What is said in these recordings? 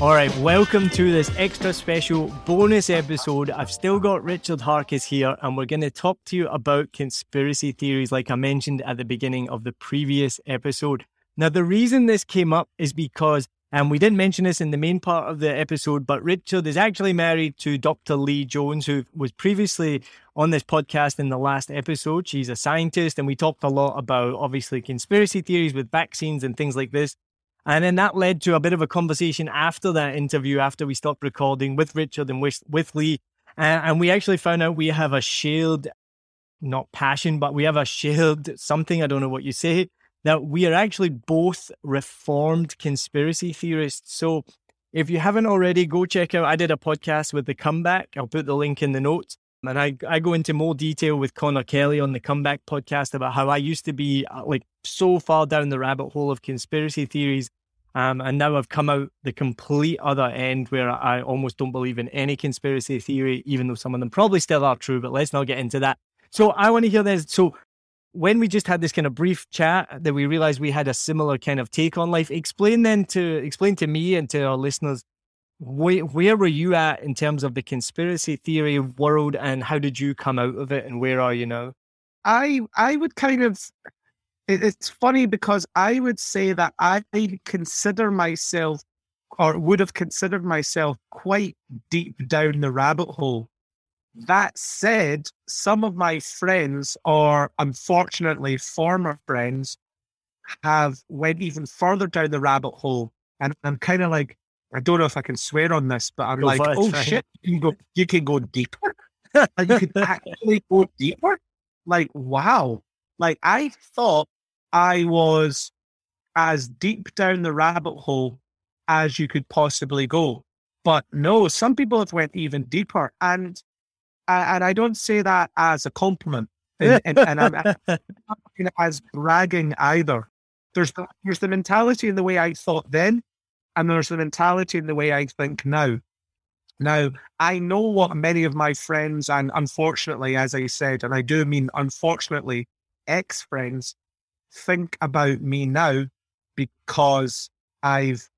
All right, welcome to this extra special bonus episode. I've still got Richard Harkis here, and we're going to talk to you about conspiracy theories, like I mentioned at the beginning of the previous episode. Now, the reason this came up is because, and we didn't mention this in the main part of the episode, but Richard is actually married to Dr. Lee Jones, who was previously on this podcast in the last episode. She's a scientist, and we talked a lot about obviously conspiracy theories with vaccines and things like this. And then that led to a bit of a conversation after that interview, after we stopped recording with Richard and with, with Lee. And we actually found out we have a shared, not passion, but we have a shared something, I don't know what you say, that we are actually both reformed conspiracy theorists. So if you haven't already, go check out, I did a podcast with The Comeback. I'll put the link in the notes. And I, I go into more detail with Connor Kelly on the Comeback podcast about how I used to be uh, like so far down the rabbit hole of conspiracy theories. Um, and now I've come out the complete other end where I almost don't believe in any conspiracy theory, even though some of them probably still are true. But let's not get into that. So I want to hear this. So when we just had this kind of brief chat, that we realized we had a similar kind of take on life. Explain then to explain to me and to our listeners where, where were you at in terms of the conspiracy theory world and how did you come out of it and where are you now? I I would kind of it, it's funny because I would say that I consider myself or would have considered myself quite deep down the rabbit hole. That said, some of my friends or unfortunately former friends have went even further down the rabbit hole and I'm kind of like I don't know if I can swear on this, but I'm Go like, oh try shit, you can go you can go deeper. like you could actually go deeper. Like, wow. Like I thought I was as deep down the rabbit hole as you could possibly go. But no, some people have went even deeper. And and I don't say that as a compliment. And, and, and I'm not taking it as bragging either. There's the, there's the mentality in the way I thought then, and there's the mentality in the way I think now. Now, I know what many of my friends, and unfortunately, as I said, and I do mean unfortunately, ex friends think about me now because I've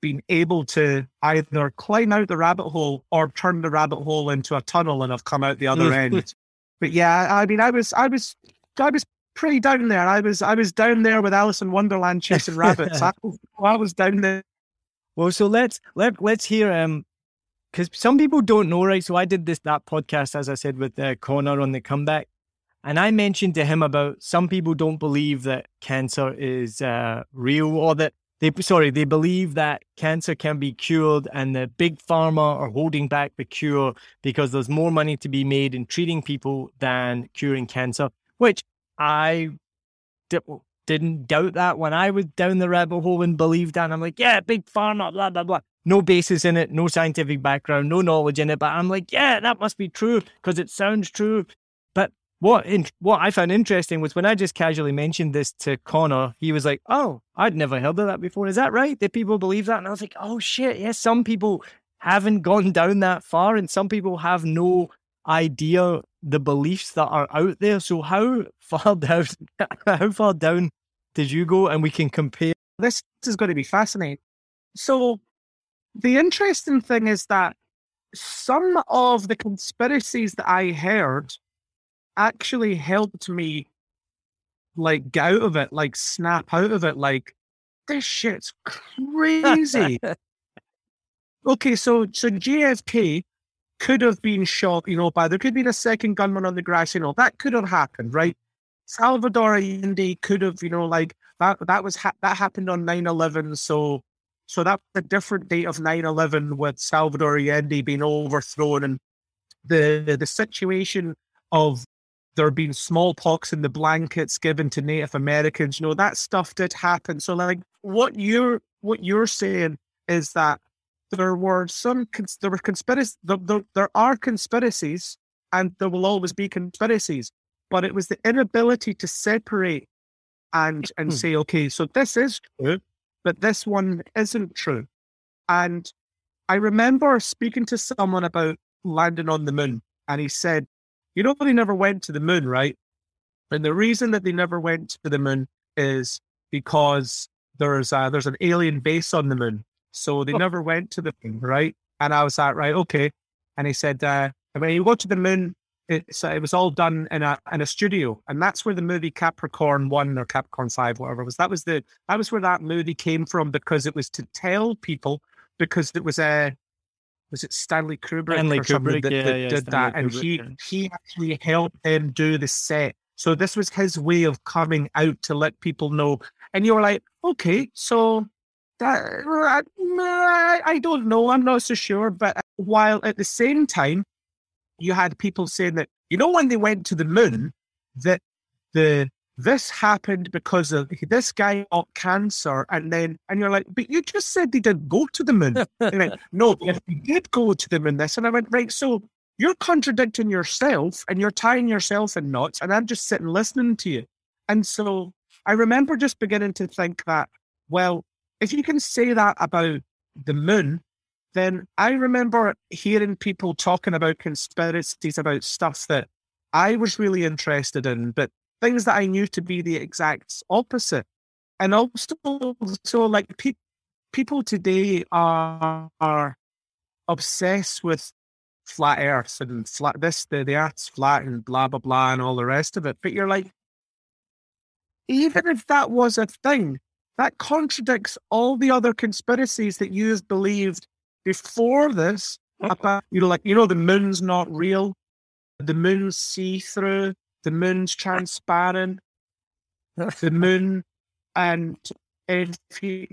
been able to either climb out the rabbit hole or turn the rabbit hole into a tunnel and I've come out the other end. But yeah, I mean, I was, I was, I was pretty down there. I was, I was down there with Alice in Wonderland chasing rabbits. I, I was down there. Well, so let's let let's hear um because some people don't know, right? So I did this that podcast, as I said, with uh, Connor on the comeback, and I mentioned to him about some people don't believe that cancer is uh, real, or that they sorry they believe that cancer can be cured, and the big pharma are holding back the cure because there's more money to be made in treating people than curing cancer, which I didn't doubt that when I was down the rabbit hole and believed that. And I'm like, yeah, big pharma, blah, blah, blah. No basis in it, no scientific background, no knowledge in it. But I'm like, yeah, that must be true because it sounds true. But what in, what I found interesting was when I just casually mentioned this to Connor, he was like, oh, I'd never heard of that before. Is that right? Did people believe that? And I was like, oh, shit. Yes, some people haven't gone down that far and some people have no idea the beliefs that are out there. So how far down how far down did you go? And we can compare. This is going to be fascinating. So the interesting thing is that some of the conspiracies that I heard actually helped me like get out of it, like snap out of it, like this shit's crazy. okay, so so JFK could have been shot, you know, by there could have been a second gunman on the grass, you know, that could have happened, right? Salvador Allende could have, you know, like that that was ha- that happened on 9-11, so so that's a different date of 9-11 with Salvador Allende being overthrown and the the situation of there being smallpox in the blankets given to Native Americans, you know, that stuff did happen. So like what you're what you're saying is that there were some cons- there were conspiracies there, there, there are conspiracies and there will always be conspiracies but it was the inability to separate and and Hmm. say okay so this is true but this one isn't true. And i remember speaking to someone about landing on the moon and he said you know they never went to the moon right? And the reason that they never went to the moon is because there's a, there's an alien base on the moon so they Oh. never went to the moon, right? And I was like, right, okay. And he said, uh, when you go to the moon, it's, uh, it was all done in a in a studio, and that's where the movie Capricorn One or Capricorn Five, whatever it was. That was the that was where that movie came from because it was to tell people because it was a was it Stanley Kubrick Stanley or Kubrick, that, yeah, that yeah, did that, Stanley and Kubrick, he yeah. he actually helped him do the set. So this was his way of coming out to let people know. And you were like, okay, so that I, I don't know. I'm not so sure. But uh, while at the same time, you had people saying that you know when they went to the moon, that the this happened because of this guy got cancer, and then and you're like, but you just said they didn't go to the moon. Went, no, if they did go to the moon, this, and I went, right, so you're contradicting yourself and you're tying yourself in knots, and I'm just sitting listening to you. And so I remember just beginning to think that, well, if you can say that about the moon, then I remember hearing people talking about conspiracies about stuff that I was really interested in, but things that I knew to be the exact opposite. And also, so like pe- people today are, are obsessed with flat earth and flat this, the, the earth's flat and blah, blah, blah, and all the rest of it. But you're like, even if that was a thing, that contradicts all the other conspiracies that you have believed before this oh. about you know like you know the moon's not real the moon's see-through the moon's transparent the moon and if you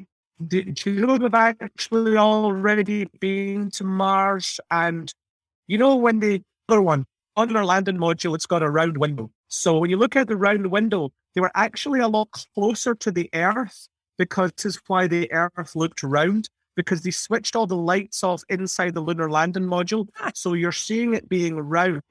do, do you know they've actually already been to mars? And you know when the other one on their landing module it's got a round window. So when you look at the round window they were actually a lot closer to the earth because this is why the earth looked round because they switched all the lights off inside the lunar landing module ah. so you're seeing it being round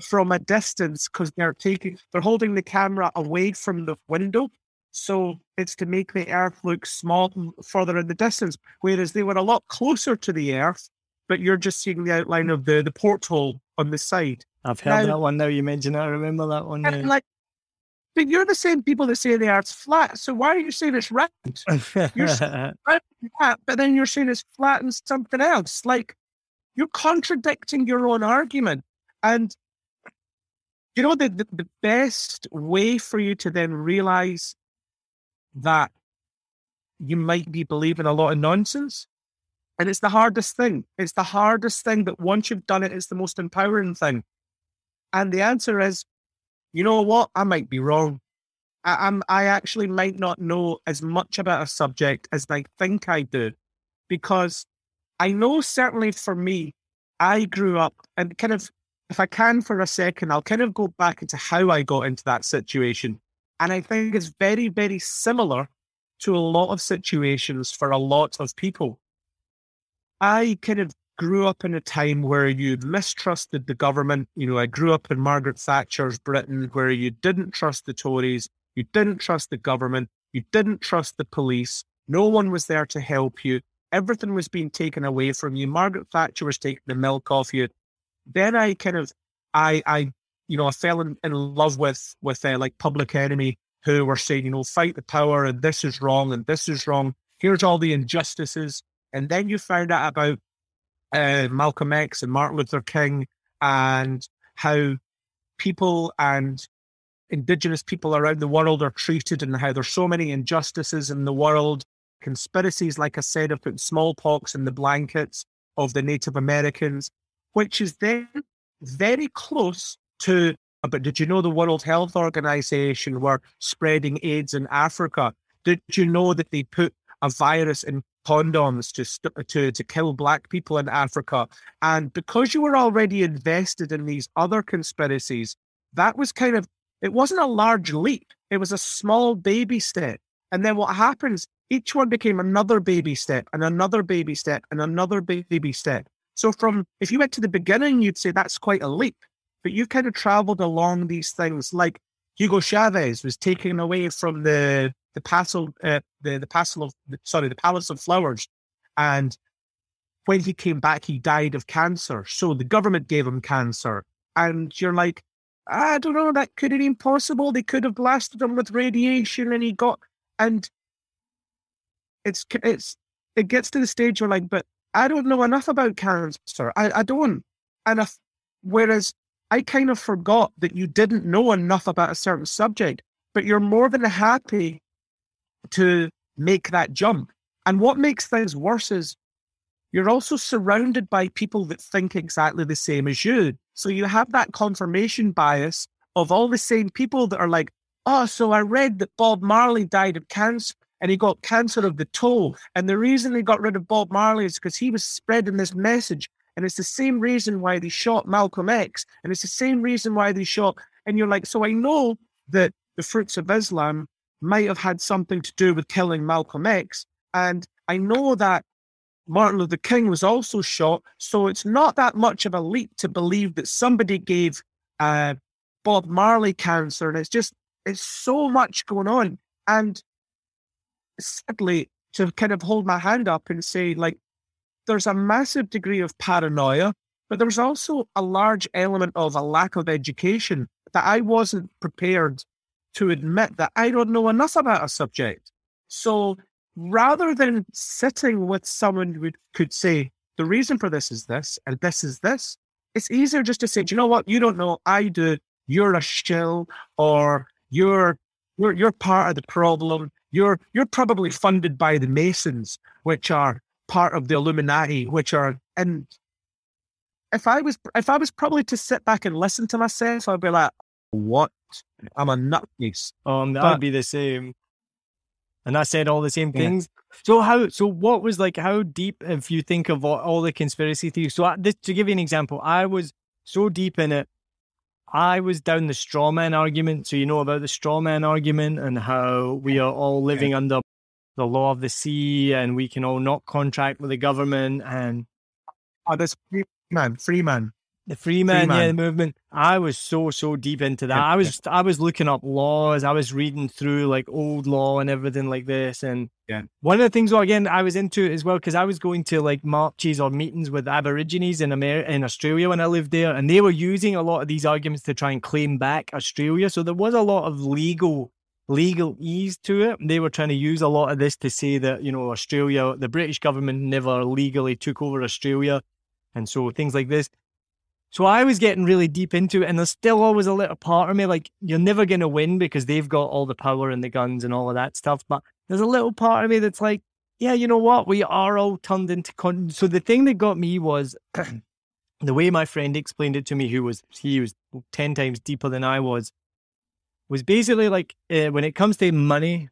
from a distance because they're taking they're holding the camera away from the window so it's to make the earth look small further in the distance whereas they were a lot closer to the earth but you're just seeing the outline of the the porthole on the side I've heard Now- that one now. You mentioned it. I remember that one. Yeah. like but you're the same people that say the Earth's flat. So why are you saying it's round? You're saying flat, but then you're saying it's flat and something else. Like you're contradicting your own argument. And you know the, the, the best way for you to then realize that you might be believing a lot of nonsense. And it's the hardest thing. It's the hardest thing, but once you've done it, it's the most empowering thing. And the answer is, you know what? I might be wrong. I, am I actually might not know as much about a subject as I think I do, because I know certainly for me, I grew up and kind of, if I can for a second, I'll kind of go back into how I got into that situation. And I think it's very, very similar to a lot of situations for a lot of people. I kind of grew up in a time where you mistrusted the government. You know, I grew up in Margaret Thatcher's Britain where you didn't trust the Tories, you didn't trust the government, you didn't trust the police. No one was there to help you. Everything was being taken away from you. Margaret Thatcher was taking the milk off you. Then I kind of, I, I, you know, I fell in, in love with with uh, like Public Enemy, who were saying, you know, fight the power, and this is wrong, and this is wrong. Here's all the injustices. And then you found out about uh, Malcolm X and Martin Luther King and how people and indigenous people around the world are treated and how there's so many injustices in the world. Conspiracies, like I said, of putting smallpox in the blankets of the Native Americans, which is then very close to. But did you know the World Health Organization were spreading AIDS in Africa? Did you know that they put a virus in condoms to, to to kill black people in Africa. And because you were already invested in these other conspiracies, that was kind of it wasn't a large leap. It was a small baby step. And then what happens? Each one became another baby step and another baby step and another baby step. So from if you went to the beginning, you'd say that's quite a leap. But you kind of traveled along these things like Hugo Chavez was taken away from the the Castle, uh, the the Castle of sorry, the Palace of Flowers, and when he came back, he died of cancer. So the government gave him cancer, and you're like, I don't know, that could have been possible. They could have blasted him with radiation, and he got, and it's it's it gets to the stage where you're like, but I don't know enough about cancer. I I don't, and whereas I kind of forgot that you didn't know enough about a certain subject, but you're more than happy to make that jump. And what makes things worse is you're also surrounded by people that think exactly the same as you. So you have that confirmation bias of all the same people that are like, oh, so I read that Bob Marley died of cancer and he got cancer of the toe. And the reason they got rid of Bob Marley is because he was spreading this message. And it's the same reason why they shot Malcolm X. And it's the same reason why they shot. And you're like, so I know that the fruits of Islam might have had something to do with killing Malcolm X. And I know that Martin Luther King was also shot. So it's not that much of a leap to believe that somebody gave uh, Bob Marley cancer. And it's just, it's so much going on. And sadly, to kind of hold my hand up and say, like, there's a massive degree of paranoia, but there's also a large element of a lack of education that I wasn't prepared to admit that I don't know enough about a subject. So rather than sitting with someone who could say, the reason for this is this, and this is this, it's easier just to say, you know what, you don't know, I do, you're a shill, or you're you're you're part of the problem. You're you're probably funded by the Masons, which are part of the Illuminati, which are and if I was if I was probably to sit back and listen to myself, I'd be like, what? I'm a nutcase. Um, that would be the same. And I said all the same things. Yeah. So how? So what was like? How deep? If you think of all, all the conspiracy theories. So I, this, to give you an example, I was so deep in it. I was down the straw man argument. So you know about the straw man argument and how we are all living yeah. under the law of the sea and we can all not contract with the government and oh, this free man, free man. The free man, Free yeah, man. the movement. I was so so deep into that. Yeah, I was I was looking up laws. I was reading through like old law and everything like this. And Yeah. one of the things, well, again, I was into as well because I was going to like marches or meetings with Aborigines in America, in Australia when I lived there, and they were using a lot of these arguments to try and claim back Australia. So there was a lot of legal legalese to it. They were trying to use a lot of this to say that you know Australia, the British government never legally took over Australia, and so things like this. So I was getting really deep into it, and there's still always a little part of me like you're never going to win because they've got all the power and the guns and all of that stuff. But there's a little part of me that's like, yeah, you know what? We are all turned into con. So the thing that got me was the way my friend explained it to me, who was he was ten times deeper than I was, was basically like uh, when it comes to money,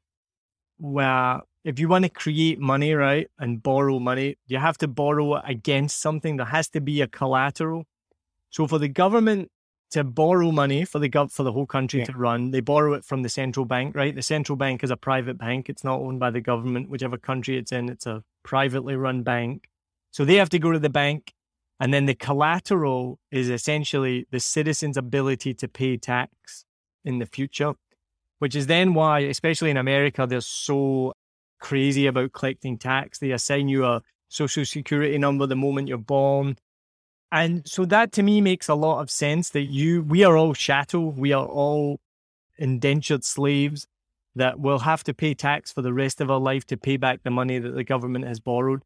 where if you want to create money, right, and borrow money, you have to borrow against something. There has to be a collateral. So for the government to borrow money for the gov for the whole country Yeah. to run, they borrow it from the central bank, right? The central bank is a private bank; it's not owned by the government. Whichever country it's in, it's a privately run bank. So they have to go to the bank, and then the collateral is essentially the citizen's ability to pay tax in the future, which is then why, especially in America, they're so crazy about collecting tax. They assign you a social security number the moment you're born. And so that to me makes a lot of sense that you, we are all chattel, we are all indentured slaves that will have to pay tax for the rest of our life to pay back the money that the government has borrowed.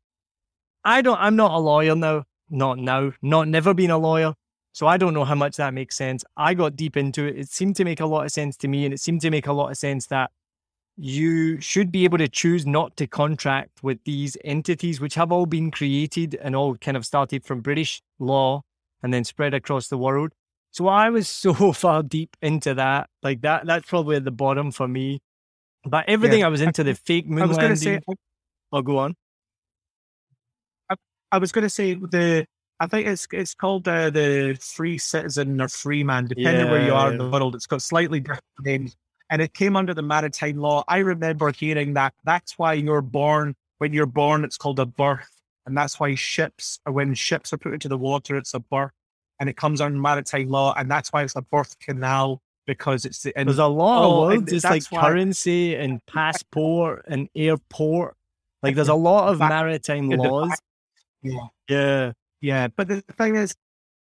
I don't, I'm not a lawyer now, not now, not never been a lawyer. So I don't know how much that makes sense. I got deep into it. It seemed to make a lot of sense to me. And it seemed to make a lot of sense that you should be able to choose not to contract with these entities, which have all been created and all kind of started from British law and then spread across the world. So I was so far deep into that. Like that, that's probably at the bottom for me. But everything I was into the fake moon I was going to landing. say, oh, go on. I was going to say the. I think it's it's called uh, the free citizen or free man, depending where you are in the world. It's got slightly different names, and it came under the maritime law. I remember hearing that. That's why you're born. When you're born, it's called a birth, and that's why ships, or when ships are put into the water, it's a birth, and it comes under maritime law, and that's why it's a birth canal because it's the. There's a lot Oh, of words. It's like why- currency and passport and airport. Like there's a lot of maritime laws. yeah. Yeah. Yeah, but the thing is,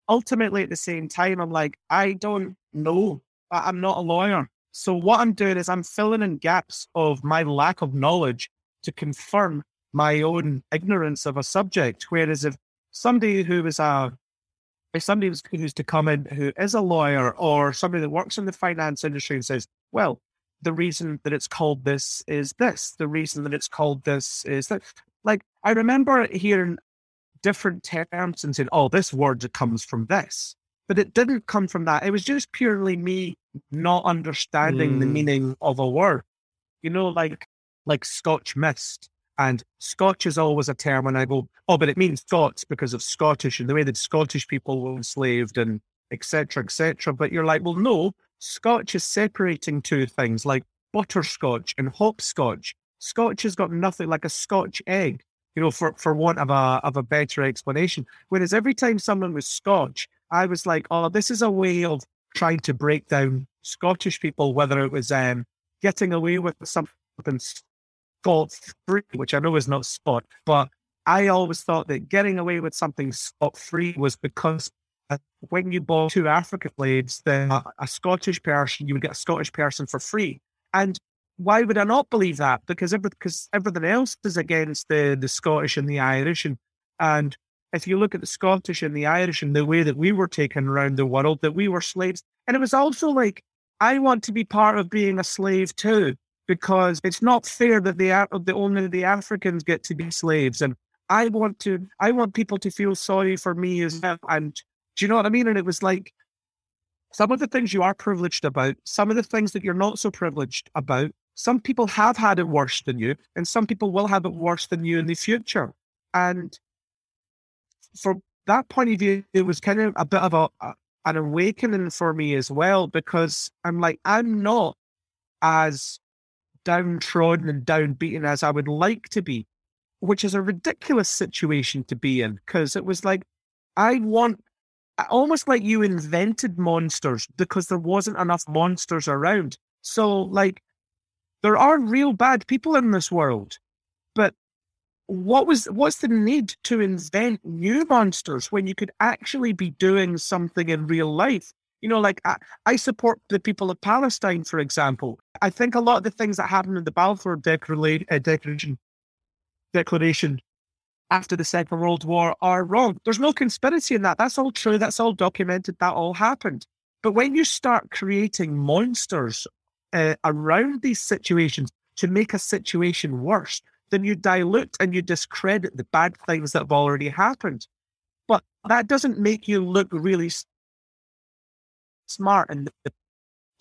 ultimately at the same time, I'm like, I don't know. I'm not a lawyer. So what I'm doing is I'm filling in gaps of my lack of knowledge to confirm my own ignorance of a subject. Whereas if somebody who is a if somebody who's, who's to come in who is a lawyer or somebody that works in the finance industry and says, well, the reason that it's called this is this, the reason that it's called this is that. Like I remember hearing different terms and saying, oh, this word comes from this. But it didn't come from that. It was just purely me not understanding the Mm. meaning of a word. You know, like like Scotch mist. And Scotch is always a term when I go, oh, but it means Scots because of Scottish and the way that Scottish people were enslaved and etc. etc. But you're like, well, no, Scotch is separating two things like butterscotch and hopscotch. Scotch has got nothing like a Scotch egg you know, for, for want of a of a better explanation. Whereas every time someone was Scotch, I was like, oh, this is a way of trying to break down Scottish people, whether it was um, getting away with something Scot free, which I know is not Scot, but I always thought that getting away with something Scot free was because uh, when you bought two African blades, then a, a Scottish person, you would get a Scottish person for free. And why would I not believe that? Because every, because everything else is against the the Scottish and the Irish, and and if you look at the Scottish and the Irish and the way that we were taken around the world, that we were slaves, and it was also like I want to be part of being a slave too, because it's not fair that the the only the Africans get to be slaves, and I want to I want people to feel sorry for me as well, and do you know what I mean? And it was like some of the things you are privileged about, some of the things that you're not so privileged about. Some people have had it worse than you, and some people will have it worse than you in the future. And from that point of view, it was kind of a bit of a, a an awakening for me as well, because I'm like, I'm not as downtrodden and downbeaten as I would like to be, which is a ridiculous situation to be in. Because it was like, I want almost like you invented monsters because there wasn't enough monsters around. So, like, there are real bad people in this world, but what was what's the need to invent new monsters when you could actually be doing something in real life? You know, like I, I support the people of Palestine, for example. I think a lot of the things that happened in the Balfour uh, Declaration Declaration after the Second World War are wrong. There's no conspiracy in that. That's all true. That's all documented. That all happened. But when you start creating monsters uh, around these situations to make a situation worse, then you dilute and you discredit the bad things that have already happened. But that doesn't make you look really smart in the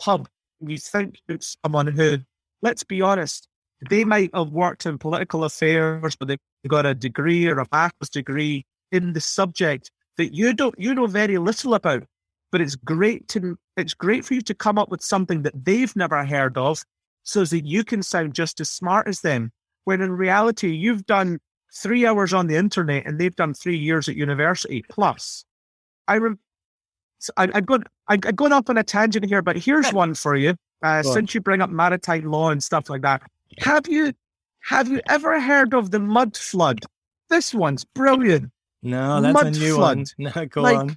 pub. You think it's someone who, let's be honest, they might have worked in political affairs, but they've got a degree or a master's degree in the subject that you don't you know very little about. But it's great to it's great for you to come up with something that they've never heard of, so that you can sound just as smart as them. When in reality, you've done three hours on the internet and they've done three years at university plus. I rem- so I, I've gone I, I've gone up on a tangent here, but here's one for you. Uh, since you bring up maritime law and stuff like that, have you have you ever heard of the mud flood? This one's brilliant. No, that's a Mud new flood. one. No, go Like, on.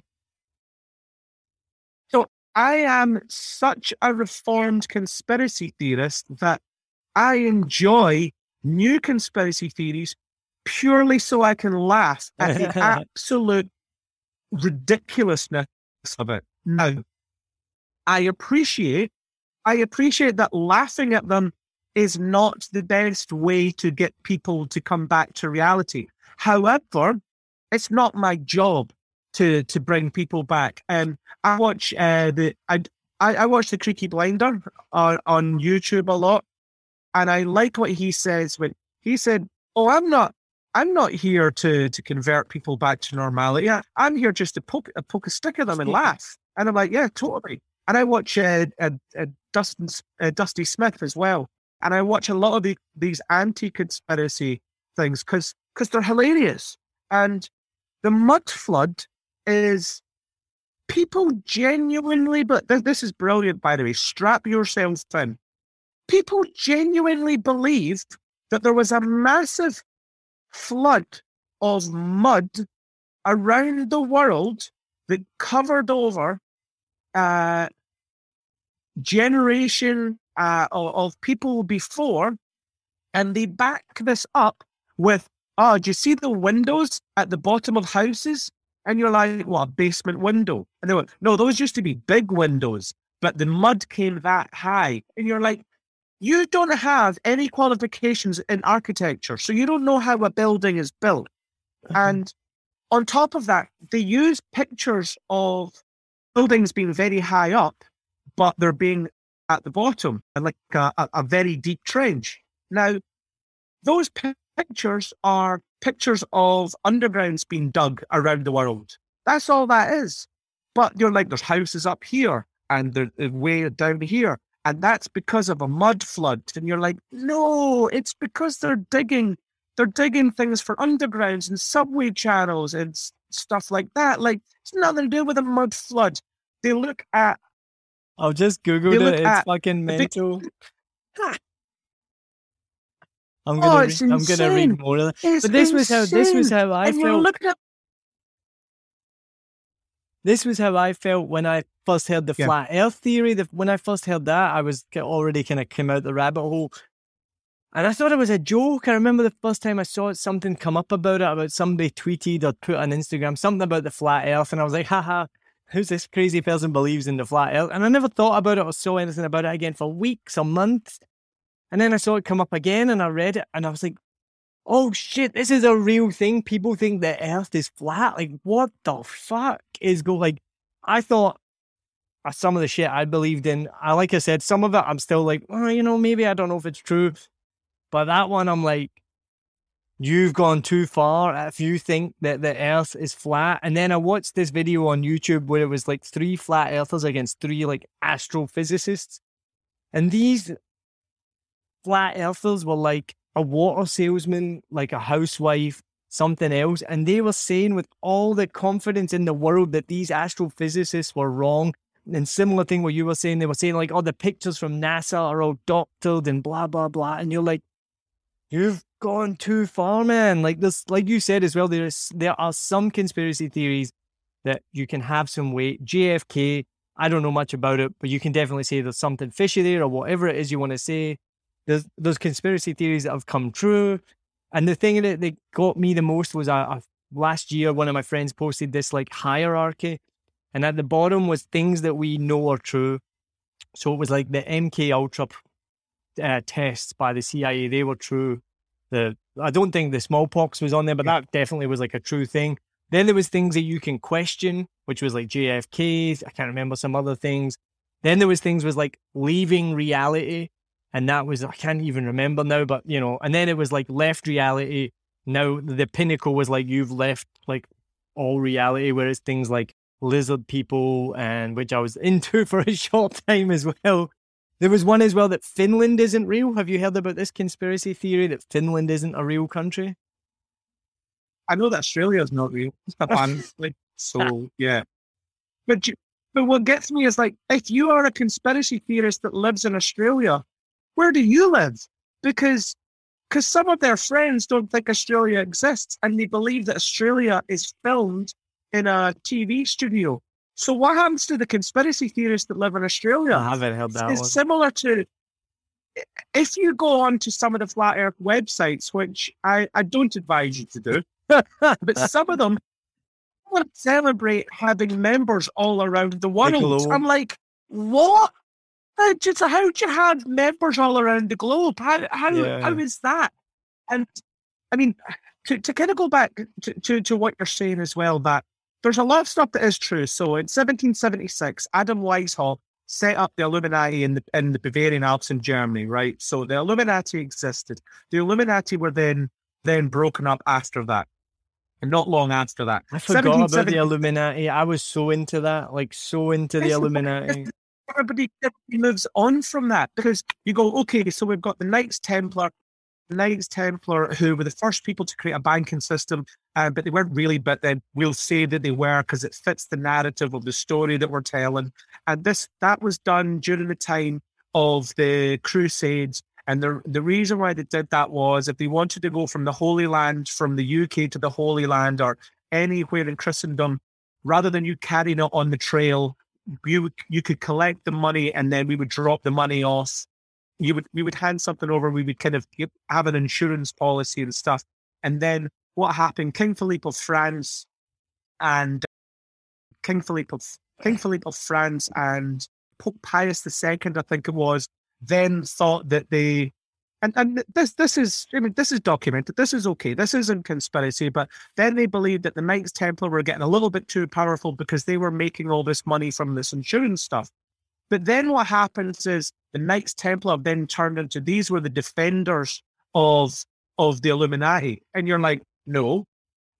So I am such a reformed conspiracy theorist that I enjoy new conspiracy theories purely so I can laugh at the absolute ridiculousness of it. Now, I appreciate, I appreciate that laughing at them is not the best way to get people to come back to reality. However, it's not my job to to bring people back. Um, I watch uh, the I, I I watch the Creaky Blinder on on YouTube a lot, and I like what he says when he said, "Oh, I'm not." I'm not here to to convert people back to normality. I, I'm here just to poke a poke a stick at them and laugh. And I'm like, yeah, totally. And I watch uh, uh, uh, Dustin uh, Dusty Smith as well, and I watch a lot of the, these anti-conspiracy things because because they're hilarious. And the mud flood is people genuinely, but th- this is brilliant, by the way. Strap yourselves in. People genuinely believe that there was a massive flood of mud around the world that covered over uh, generation uh, of, of people before, and they back this up with, oh, do you see the windows at the bottom of houses? And you're like, what, a basement window? And they went, no, those used to be big windows, but the mud came that high. And you're like, you don't have any qualifications in architecture, so you don't know how a building is built. Mm-hmm. And on top of that, they use pictures of buildings being very high up, but they're being at the bottom and like a, a, a very deep trench. Now, those pi- pictures are pictures of undergrounds being dug around the world. That's all that is. But you're like, there's houses up here and they're they're way down here. And that's because of a mud flood. And you're like, no, it's because they're digging, they're digging things for undergrounds and subway channels and stuff like that. Like, it's nothing to do with a mud flood. They look at I've just googled it. It's fucking big- mental. I'm Oh, gonna it's read, I'm gonna read more of that. it's But this was how this was how I and you're felt. looking at This was how I felt when I first heard the Yeah. flat Earth theory. The, when I first heard that, I was already kind of came out the rabbit hole, and I thought it was a joke. I remember the first time I saw it, something come up about it, about somebody tweeted or put on Instagram something about the flat Earth, and I was like, haha. Who's this crazy person believes in the flat Earth? And I never thought about it or saw anything about it again for weeks or months. And then I saw it come up again and I read it and I was like, oh shit, this is a real thing. People think the earth is flat. Like, what the fuck is go like I thought uh, some of the shit I believed in, I like I said, some of it I'm still like, oh, you know, maybe I don't know if it's true. But that one I'm like, you've gone too far if you think that the earth is flat. And then I watched this video on YouTube where it was like three flat earthers against three like astrophysicists. And these flat earthers were like a water salesman, like a housewife, something else. And they were saying with all the confidence in the world that these astrophysicists were wrong. And similar thing what you were saying, they were saying like, oh, the pictures from NASA are all doctored and blah, blah, blah. And you're like, you've gone too far, man. Like this, like you said as well, there's, there are some conspiracy theories that you can have some weight. JFK, I don't know much about it, but you can definitely say there's something fishy there or whatever it is you want to say. There's, there's conspiracy theories that have come true. And the thing that, that got me the most was I, last year, one of my friends posted this like hierarchy. And at the bottom was things that we know are true. So it was like the MK Ultra uh, tests by the CIA, they were true. The I don't think the smallpox was on there, but that definitely was like a true thing. Then there was things that you can question, which was like JFK. I can't remember some other things. Then there was things was like leaving reality, and that was I can't even remember now. But you know, and then it was like left reality. Now the pinnacle was like you've left like all reality, whereas things like lizard people and which I was into for a short time as well. There was one as well that Finland isn't real. Have you heard about this conspiracy theory that Finland isn't a real country? I know that Australia is not real, apparently. so yeah, but you, but what gets me is like if you are a conspiracy theorist that lives in Australia, where do you live? Because because some of their friends don't think Australia exists and they believe that Australia is filmed in a TV studio. So what happens to the conspiracy theorists that live in Australia? I haven't heard that It's one. similar to if you go on to some of the flat earth websites, which I, I don't advise you to do, but some of them would celebrate having members all around the world. I'm like, what? How just how do you have members all around the globe? How how, Yeah. how is that? And I mean, to, to kind of go back to, to, to what you're saying as well, that there's a lot of stuff that is true. So in 1776, Adam Weishaupt set up the Illuminati in the in the Bavarian Alps in Germany, right? So the Illuminati existed. The Illuminati were then then broken up after that. And not long after that. I forgot about the Illuminati. I was so into that, like so into the Illuminati. Everybody, moves on from that because you go, okay, so we've got the Knights Templar, The Knights Templar who were the first people to create a banking system, uh, but they weren't really, but then we'll say that they were because it fits the narrative of the story that we're telling. And this that was done during the time of the Crusades. And the the reason why they did that was if they wanted to go from the Holy Land, from the UK to the Holy Land, or anywhere in Christendom, rather than you carrying it on the trail, you you could collect the money and then we would drop the money off. You would we would hand something over. We would kind of give, have an insurance policy and stuff. And then what happened? King Philippe of France and King Philippe of King Philippe of France and Pope Pius II, I think it was, then thought that they and and this this is I mean this is documented. This is okay. This isn't conspiracy, but then they believed that the Knights Templar were getting a little bit too powerful because they were making all this money from this insurance stuff. But then what happens is the Knights Templar then turned into these were the defenders of of the Illuminati, and you're like, no.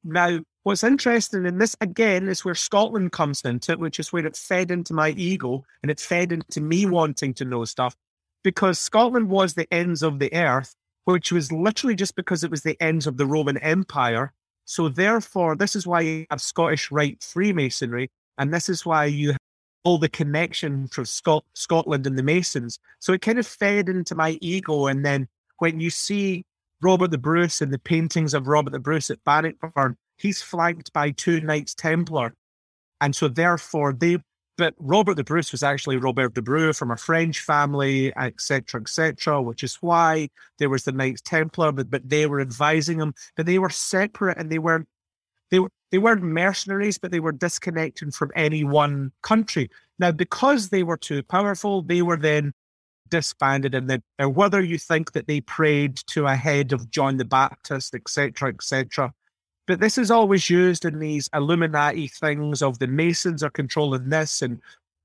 Now, what's interesting in this again is where Scotland comes into it, which is where it fed into my ego and it fed into me wanting to know stuff because Scotland was the ends of the earth, which was literally just because it was the ends of the Roman Empire. So therefore, this is why you have Scottish Rite Freemasonry, and this is why you have all the connection from Scot- Scotland and the Masons. So it kind of fed into my ego, and then when you see Robert the Bruce and the paintings of Robert the Bruce at Bannockburn, he's flanked by two Knights Templar, and so therefore they but Robert the Bruce was actually Robert de Brew from a French family, etc., etc., which is why there was the Knights Templar, but, but they were advising him, but they were separate and they weren't they were they weren't mercenaries, but they were disconnected from any one country. Now, because they were too powerful, they were then disbanded, and then whether you think that they prayed to a head of John the Baptist, etc., etc., but this is always used in these Illuminati things of the Masons are controlling this. And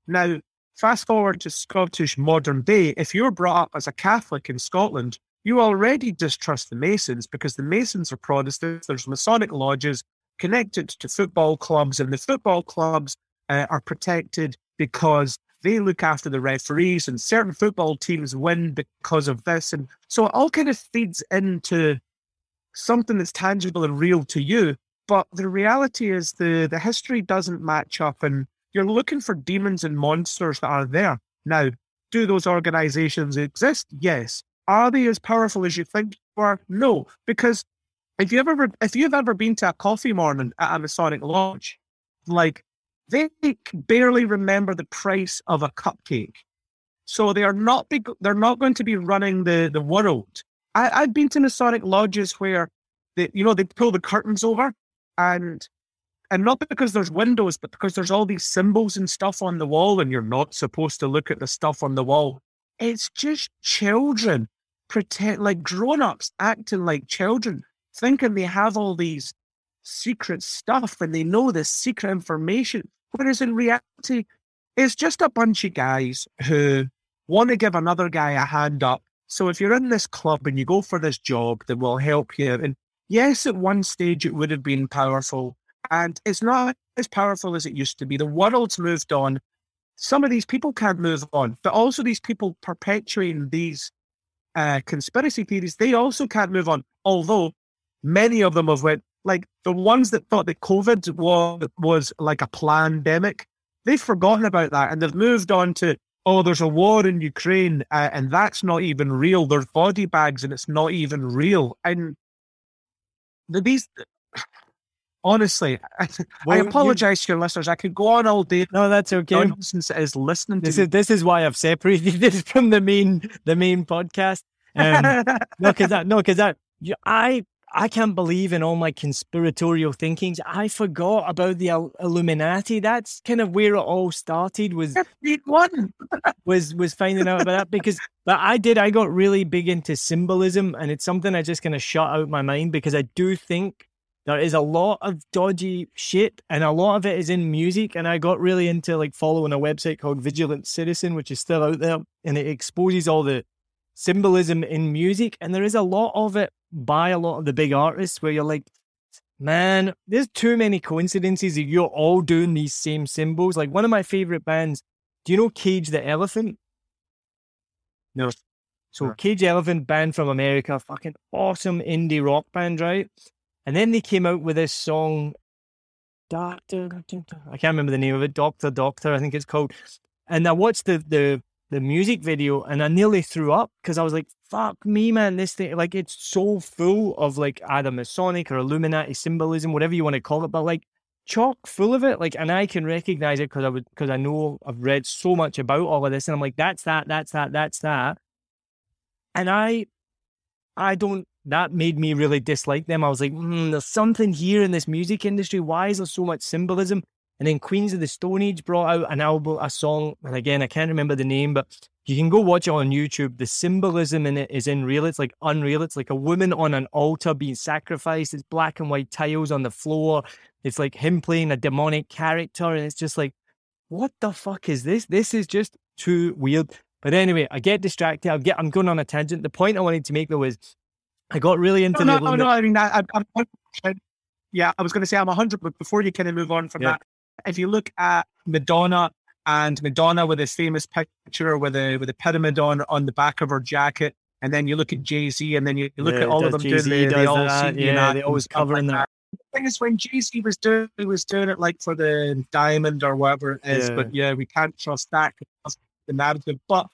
now, fast forward to Scottish modern day, if you're brought up as a Catholic in Scotland, you already distrust the Masons because the Masons are Protestants. There's Masonic lodges connected to football clubs, and the football clubs uh, are protected because they look after the referees, and certain football teams win because of this. And so it all kind of feeds into something that's tangible and real to you. But the reality is the the history doesn't match up, and you're looking for demons and monsters that are there. Now, do those organizations exist? Yes. Are they as powerful as you think are? No, because if you ever if you've ever been to a coffee morning at a Masonic lodge, like they barely remember the price of a cupcake. So they are not be, they're not going to be running the, the world. I, I've been to Masonic lodges where they, you know, they pull the curtains over and and not because there's windows, but because there's all these symbols and stuff on the wall, and you're not supposed to look at the stuff on the wall. It's just children pretend like grown-ups acting like children, thinking they have all these secret stuff and they know this secret information. Whereas in reality, it's just a bunch of guys who want to give another guy a hand up. So if you're in this club and you go for this job that will help you, and yes, at one stage it would have been powerful, and it's not as powerful as it used to be. The world's moved on. Some of these people can't move on, but also these people perpetuating these uh, conspiracy theories, they also can't move on. Although many of them have went like the ones that thought that COVID was was like a pandemic, they've forgotten about that and they've moved on to oh, there's a war in Ukraine uh, and that's not even real. There's body bags and it's not even real. And these, honestly, I, Well, I you- apologize to your listeners. I could go on all day. No, that's okay. Nonsense is listening to This is this is why I've separated this from the main the main podcast. Um, no, because that no, because that you- I I can't believe in all my conspiratorial thinkings. I forgot about the Il- Illuminati. That's kind of where it all started. Was one. was was finding out about that because but I did I got really big into symbolism and it's something I just kind of shut out my mind because I do think there is a lot of dodgy shit and a lot of it is in music and I got really into like following a website called Vigilant Citizen which is still out there and it exposes all the symbolism in music and there is a lot of it by a lot of the big artists where you're like man there's too many coincidences that you're all doing these same symbols like one of my favorite bands do you know Cage the Elephant? No. So No. Cage Elephant band from America, fucking awesome indie rock band, right? And then they came out with this song, Doctor, I can't remember the name of it, Doctor Doctor, I think it's called. And I watched the the the music video and I nearly threw up because I was like, fuck me, man, this thing like it's so full of like either Masonic or Illuminati symbolism, whatever you want to call it, but like chock full of it. Like, and I can recognize it because I would because I know I've read so much about all of this, and I'm like, that's that, that's that, that's that. And I, I don't. That made me really dislike them. I was like, mm, there's something here in this music industry. Why is there so much symbolism? And then Queens of the Stone Age brought out an album, a song, and again, I can't remember the name, but you can go watch it on YouTube. The symbolism in it is unreal. It's like unreal. It's like a woman on an altar being sacrificed. It's black and white tiles on the floor. It's like him playing a demonic character, and it's just like, what the fuck is this? This is just too weird. But anyway, I get distracted. I get. I'm going on a tangent. The point I wanted to make though was, I got really into No, the. no, no, I mean, I, I'm, I'm Yeah, I was going to say I'm 100, but before you kind of move on from Yeah. that, if you look at Madonna and Madonna with this famous picture with a with a pyramid on on the back of her jacket, and then you look at Jay Z, and then you, you look Yeah, at all of them Jay-Z doing the, the does all that, yeah, act they always covering like that. The thing is, when Jay Z was doing, he was doing it like for the diamond or whatever it is. Yeah. But yeah, we can't trust that the narrative. But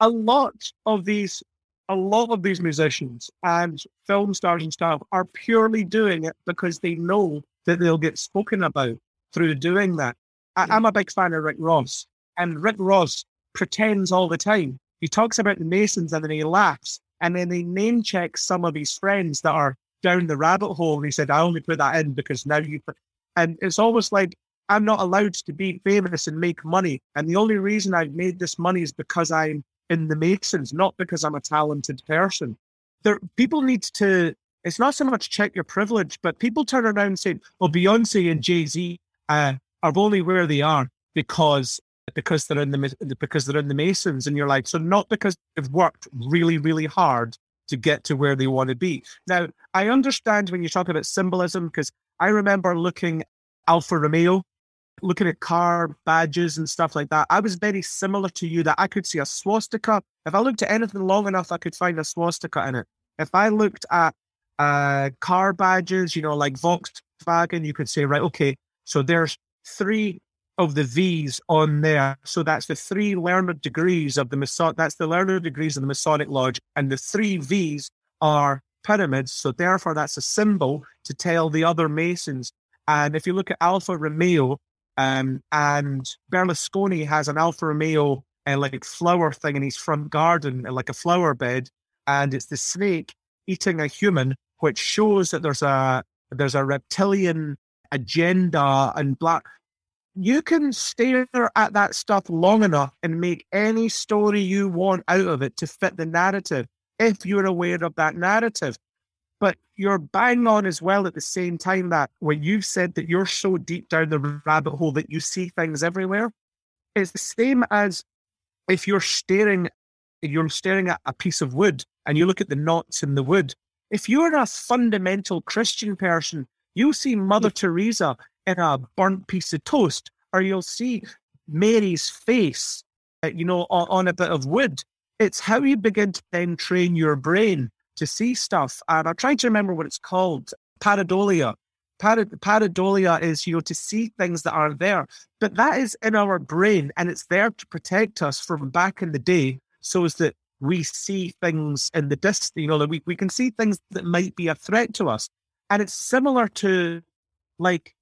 a lot of these a lot of these musicians and film stars and stuff are purely doing it because they know that they'll get spoken about through doing that. I, I'm a big fan of Rick Ross, and Rick Ross pretends all the time. He talks about the Masons and then he laughs, and then he name checks some of his friends that are down the rabbit hole. And he said, "I only put that in because now you." Put... And it's almost like I'm not allowed to be famous and make money, and the only reason I've made this money is because I'm in the Masons, not because I'm a talented person. There, people need to. It's not so much check your privilege, but people turn around and say, "Well, Beyonce and Jay Z uh, are only where they are because because they're in the because they're in the Masons," and you're like, "So not because they've worked really, really hard to get to where they want to be." Now, I understand when you talk about symbolism because I remember looking Alfa Romeo looking at car badges and stuff like that, I was very similar to you that I could see a swastika. If I looked at anything long enough, I could find a swastika in it. If I looked at uh, car badges, you know, like Volkswagen, you could say, right, okay, so there's three of the V's on there. So that's the three learner degrees of the Masonic, That's the learner degrees of the Masonic Lodge, and the three V's are pyramids. So therefore, that's a symbol to tell the other Masons. And if you look at Alfa Romeo, um, and Berlusconi has an Alfa Romeo uh, like flower thing in his front garden, uh, like a flower bed, and it's the snake eating a human, which shows that there's a there's a reptilian agenda and black you can stare at that stuff long enough and make any story you want out of it to fit the narrative if you're aware of that narrative. But you're bang on as well at the same time that when you've said that you're so deep down the rabbit hole that you see things everywhere, it's the same as if you're staring you're staring at a piece of wood and you look at the knots in the wood. If you're a fundamental Christian person, you'll see Mother Teresa in a burnt piece of toast, or you'll see Mary's face, uh, you know, on, on a bit of wood. It's how you begin to then train your brain to see stuff. And I'm trying to remember what it's called pareidolia. Parad- pareidolia is, you know, to see things that aren't there. But that is in our brain and it's there to protect us from back in the day so as that we see things in the distance, you know, that we, we can see things that might be a threat to us. And it's similar to like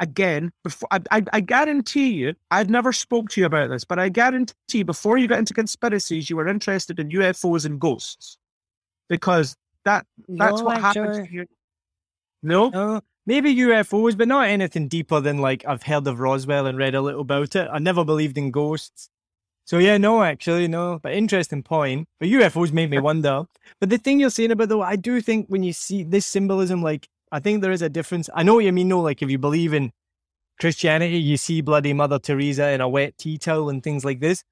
again, before I, I, I, guarantee you, I've never spoke to you about this, but I guarantee you, before you got into conspiracies, you were interested in UFOs and ghosts, because that that's no, what happens. Here. No, no, maybe UFOs, but not anything deeper than like I've heard of Roswell and read a little about it. I never believed in ghosts. So yeah, no, actually, no. But interesting point. But UFOs made me wonder. But the thing you're saying about though, I do think when you see this symbolism, like I think there is a difference. I know what you mean, though. Like if you believe in Christianity, you see bloody Mother Teresa in a wet tea towel and things like this.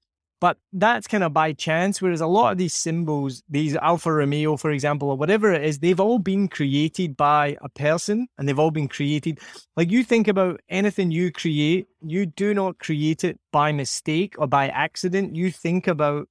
But that's kind of by chance. Whereas a lot of these symbols, these Alfa Romeo, for example, or whatever it is, they've all been created by a person and they've all been created. Like you think about anything you create, you do not create it by mistake or by accident. You think about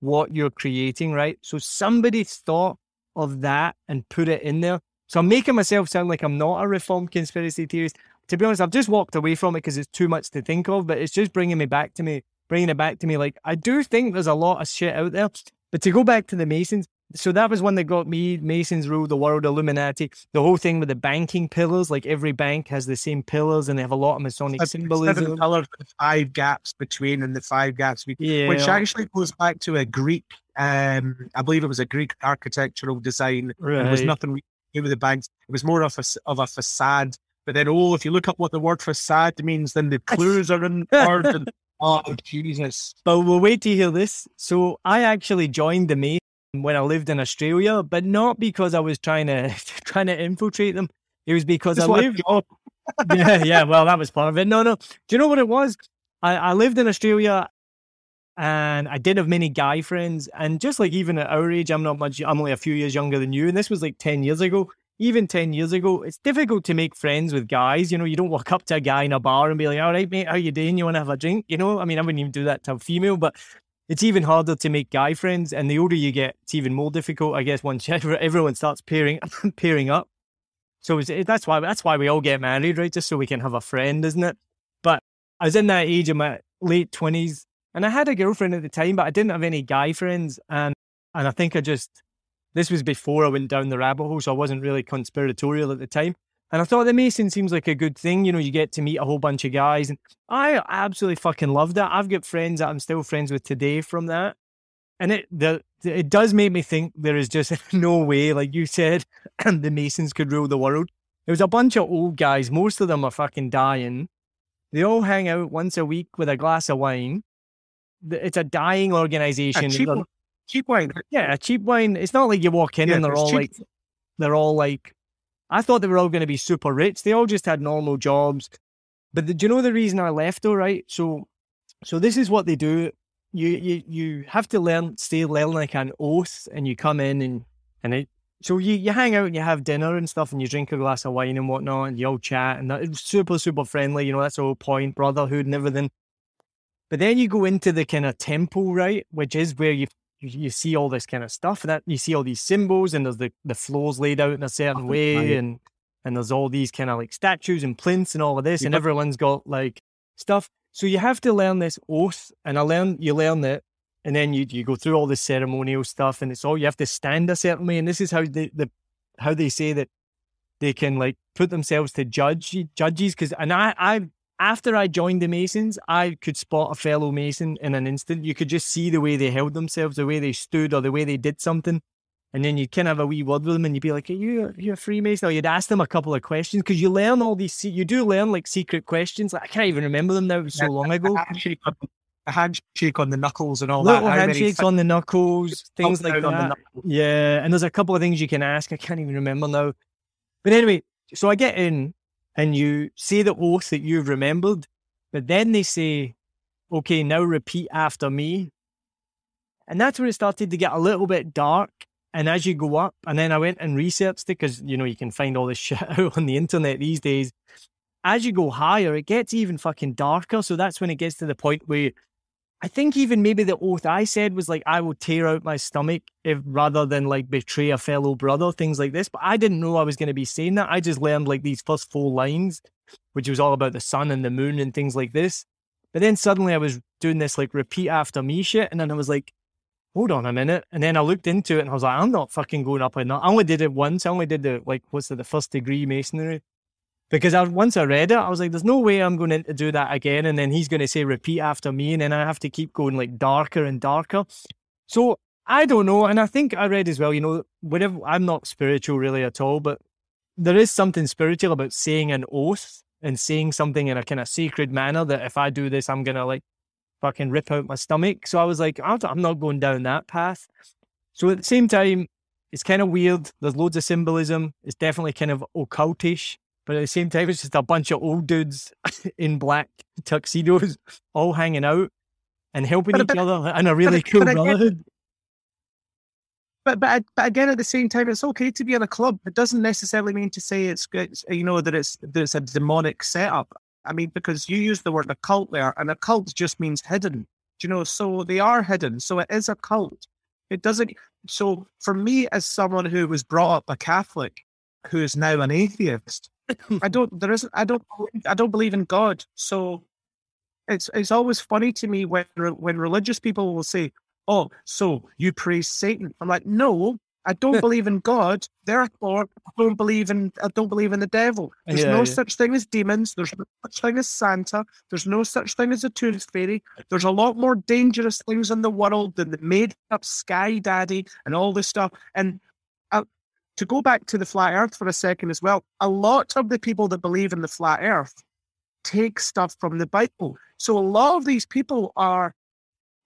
what you're creating, right? So somebody thought of that and put it in there. So I'm making myself sound like I'm not a reformed conspiracy theorist. To be honest, I've just walked away from it because it's too much to think of, but it's just bringing me back to me, bringing it back to me. Like, I do think there's a lot of shit out there. But to go back to the Masons, so that was one that got me. Masons rule the world, Illuminati, the whole thing with the banking pillars. Like every bank has the same pillars, and they have a lot of Masonic Seven symbolism. pillars with five gaps between, and the five gaps, between, Yeah. which actually goes back to a Greek. Um, I believe it was a Greek architectural design. It was nothing to do with the banks. It was more of a of a facade. But then, oh, if you look up what the word facade means, then the clues are in word. Oh Jesus! But we'll wait to hear this. So I actually joined the Masons when I lived in Australia, but not because I was trying to trying to infiltrate them. It was because Just I lived. yeah, yeah. Well, that was part of it. No, no. Do you know what it was? I, I lived in Australia and I did have many guy friends. And just like even at our age, I'm not much, I'm only a few years younger than you. And this was like 10 years ago. Even 10 years ago, it's difficult to make friends with guys. You know, you don't walk up to a guy in a bar and be like, all right, mate, how you doing? You want to have a drink? You know, I mean, I wouldn't even do that to a female, but it's even harder to make guy friends. And the older you get, it's even more difficult, I guess, once everyone starts pairing, pairing up. So that's why that's why we all get married, right? Just so we can have a friend, isn't it? But I was in that age of my late twenties, and I had a girlfriend at the time, but I didn't have any guy friends, and and I think I just this was before I went down the rabbit hole, so I wasn't really conspiratorial at the time. And I thought the Mason seems like a good thing. You know, you get to meet a whole bunch of guys, and I absolutely fucking loved that. I've got friends that I'm still friends with today from that, and it the it does make me think there is just no way, like you said, the Masons could rule the world. It was a bunch of old guys. Most of them are fucking dying. They all hang out once a week with a glass of wine. It's a dying A organization. cheap, They're- cheap wine. yeah, a cheap wine. It's not like you walk in Yeah, and they're all cheap. like, they're all like, I thought they were all going to be super rich. They all just had normal jobs. But the, do you know the reason I left though, right? So, so this is what they do. You, you, you have to learn, stay learn like an oath and you come in and, and it, so you, you hang out and you have dinner and stuff and you drink a glass of wine and whatnot and you all chat and that, it's super, super friendly. You know, that's the whole point, brotherhood and everything. But then you go into the kind of temple, right? Which is where you you, you see all this kind of stuff that you see all these symbols and there's the, the floors laid out in a certain oh, way right. and and there's all these kind of like statues and plinths and all of this and everyone's got like stuff. So you have to learn this oath and I learn you learn it and then you you go through all the ceremonial stuff and it's all you have to stand a certain way and this is how they the how they say that they can like put themselves to judge judges because and I I after I joined the Masons, I could spot a fellow Mason in an instant. You could just see the way they held themselves, the way they stood, or the way they did something. And then you'd kind of have a wee word with them and you'd be like, Are you, are you a Freemason? Or you'd ask them a couple of questions because you learn all these, you do learn like secret questions. Like, I can't even remember them now. It was so long ago. A handshake, on, a handshake on the knuckles and all Little that. Many handshakes on the knuckles, things like down on the that. Yeah, and there's a couple of things you can ask. I can't even remember now. But anyway, so I get in and you say the oath that you've remembered, but then they say, okay, now repeat after me. And that's where it started to get a little bit dark. And as you go up, and then I went and researched it because, you know, you can find all this shit out on the internet these days. As you go higher, it gets even fucking darker. So that's when it gets to the point where I think even maybe the oath I said was like, I will tear out my stomach if rather than like betray a fellow brother, things like this. But I didn't know I was going to be saying that. I just learned like these first four lines, which was all about the sun and the moon and things like this. But then suddenly I was doing this like repeat after me shit. And then I was like, hold on a minute. And then I looked into it and I was like, I'm not fucking going up on that. I only did it once. I only did the, like, what's it, the first degree masonry. Because I, once I read it, I was like, there's no way I'm going to do that again. And then he's going to say, repeat after me. And then I have to keep going like darker and darker. So I don't know. And I think I read as well, you know, whatever, I'm not spiritual really at all, but there is something spiritual about saying an oath and saying something in a kind of sacred manner that if I do this, I'm going to like fucking rip out my stomach. So I was like, I'm not going down that path. So at the same time, it's kind of weird. There's loads of symbolism. It's definitely kind of occultish, but at the same time, it's just a bunch of old dudes in black tuxedos all hanging out and helping But- each but- other in a really but- cool but brotherhood. But but but again, at the same time, it's okay to be in a club. It doesn't necessarily mean to say it's good. You know that it's that it's a demonic setup. I mean, because you use the word occult there, and occult just means hidden. Do you know? So they are hidden. So it is a cult. It doesn't. So for me, as someone who was brought up a Catholic, who is now an atheist, I don't. There isn't. I don't. believe- I don't believe in God. So it's it's always funny to me when when religious people will say, "Oh, so you praise Satan?" I'm like, "No, I don't believe in God. Therefore, I don't believe in I don't believe in the devil. There's Yeah, no yeah. such thing as demons. There's no such thing as Santa. There's no such thing as a tooth fairy. There's a lot more dangerous things in the world than the made up sky daddy and all this stuff." And to go back to the flat Earth for a second as well, a lot of the people that believe in the flat Earth take stuff from the Bible. So a lot of these people are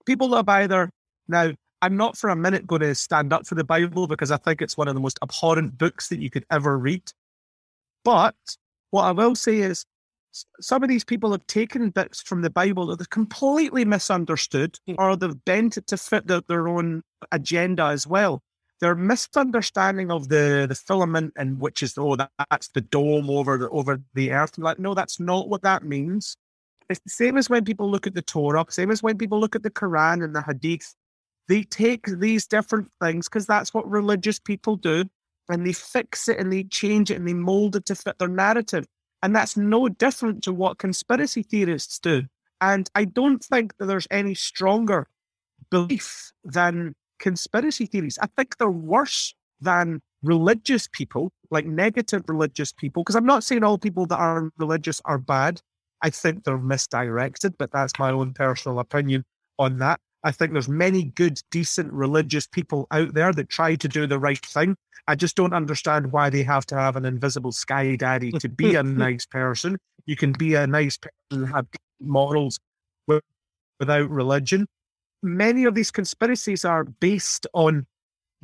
people that have either now. I'm not for a minute going to stand up for the Bible because I think it's one of the most abhorrent books that you could ever read. But what I will say is some of these people have taken bits from the Bible that they've completely misunderstood hmm. or they've bent it to fit their, their own agenda as well. Their misunderstanding of the, the firmament and which is oh that, that's the dome over the over the earth. I'm Like no, that's not what that means. It's the same as when people look at the Torah, same as when people look at the Quran and the Hadith. They take these different things because that's what religious people do, and they fix it and they change it and they mold it to fit their narrative. And that's no different to what conspiracy theorists do. And I don't think that there's any stronger belief than conspiracy theories. I think they're worse than religious people, like negative religious people, because I'm not saying all people that are religious are bad. I think they're misdirected, but that's my own personal opinion on that. I think there's many good, decent religious people out there that try to do the right thing. I just don't understand why they have to have an invisible sky daddy to be a nice person. You can be a nice person and have morals without religion. Many of these conspiracies are based on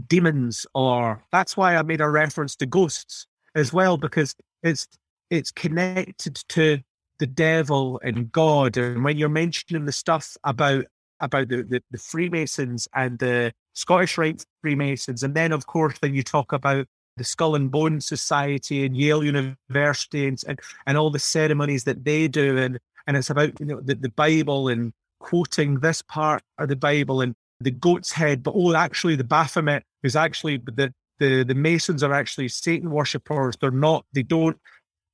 demons, or that's why I made a reference to ghosts as well, because it's it's connected to the devil and God. And when you're mentioning the stuff about about the, the, the Freemasons and the Scottish Rite Freemasons, and then of course then you talk about the Skull and Bone Society and Yale University and, and, and all the ceremonies that they do and and it's about you know the, the Bible and quoting this part of the Bible and the goat's head, but oh, actually the Baphomet is actually the the the Masons are actually Satan worshippers. They're not. They don't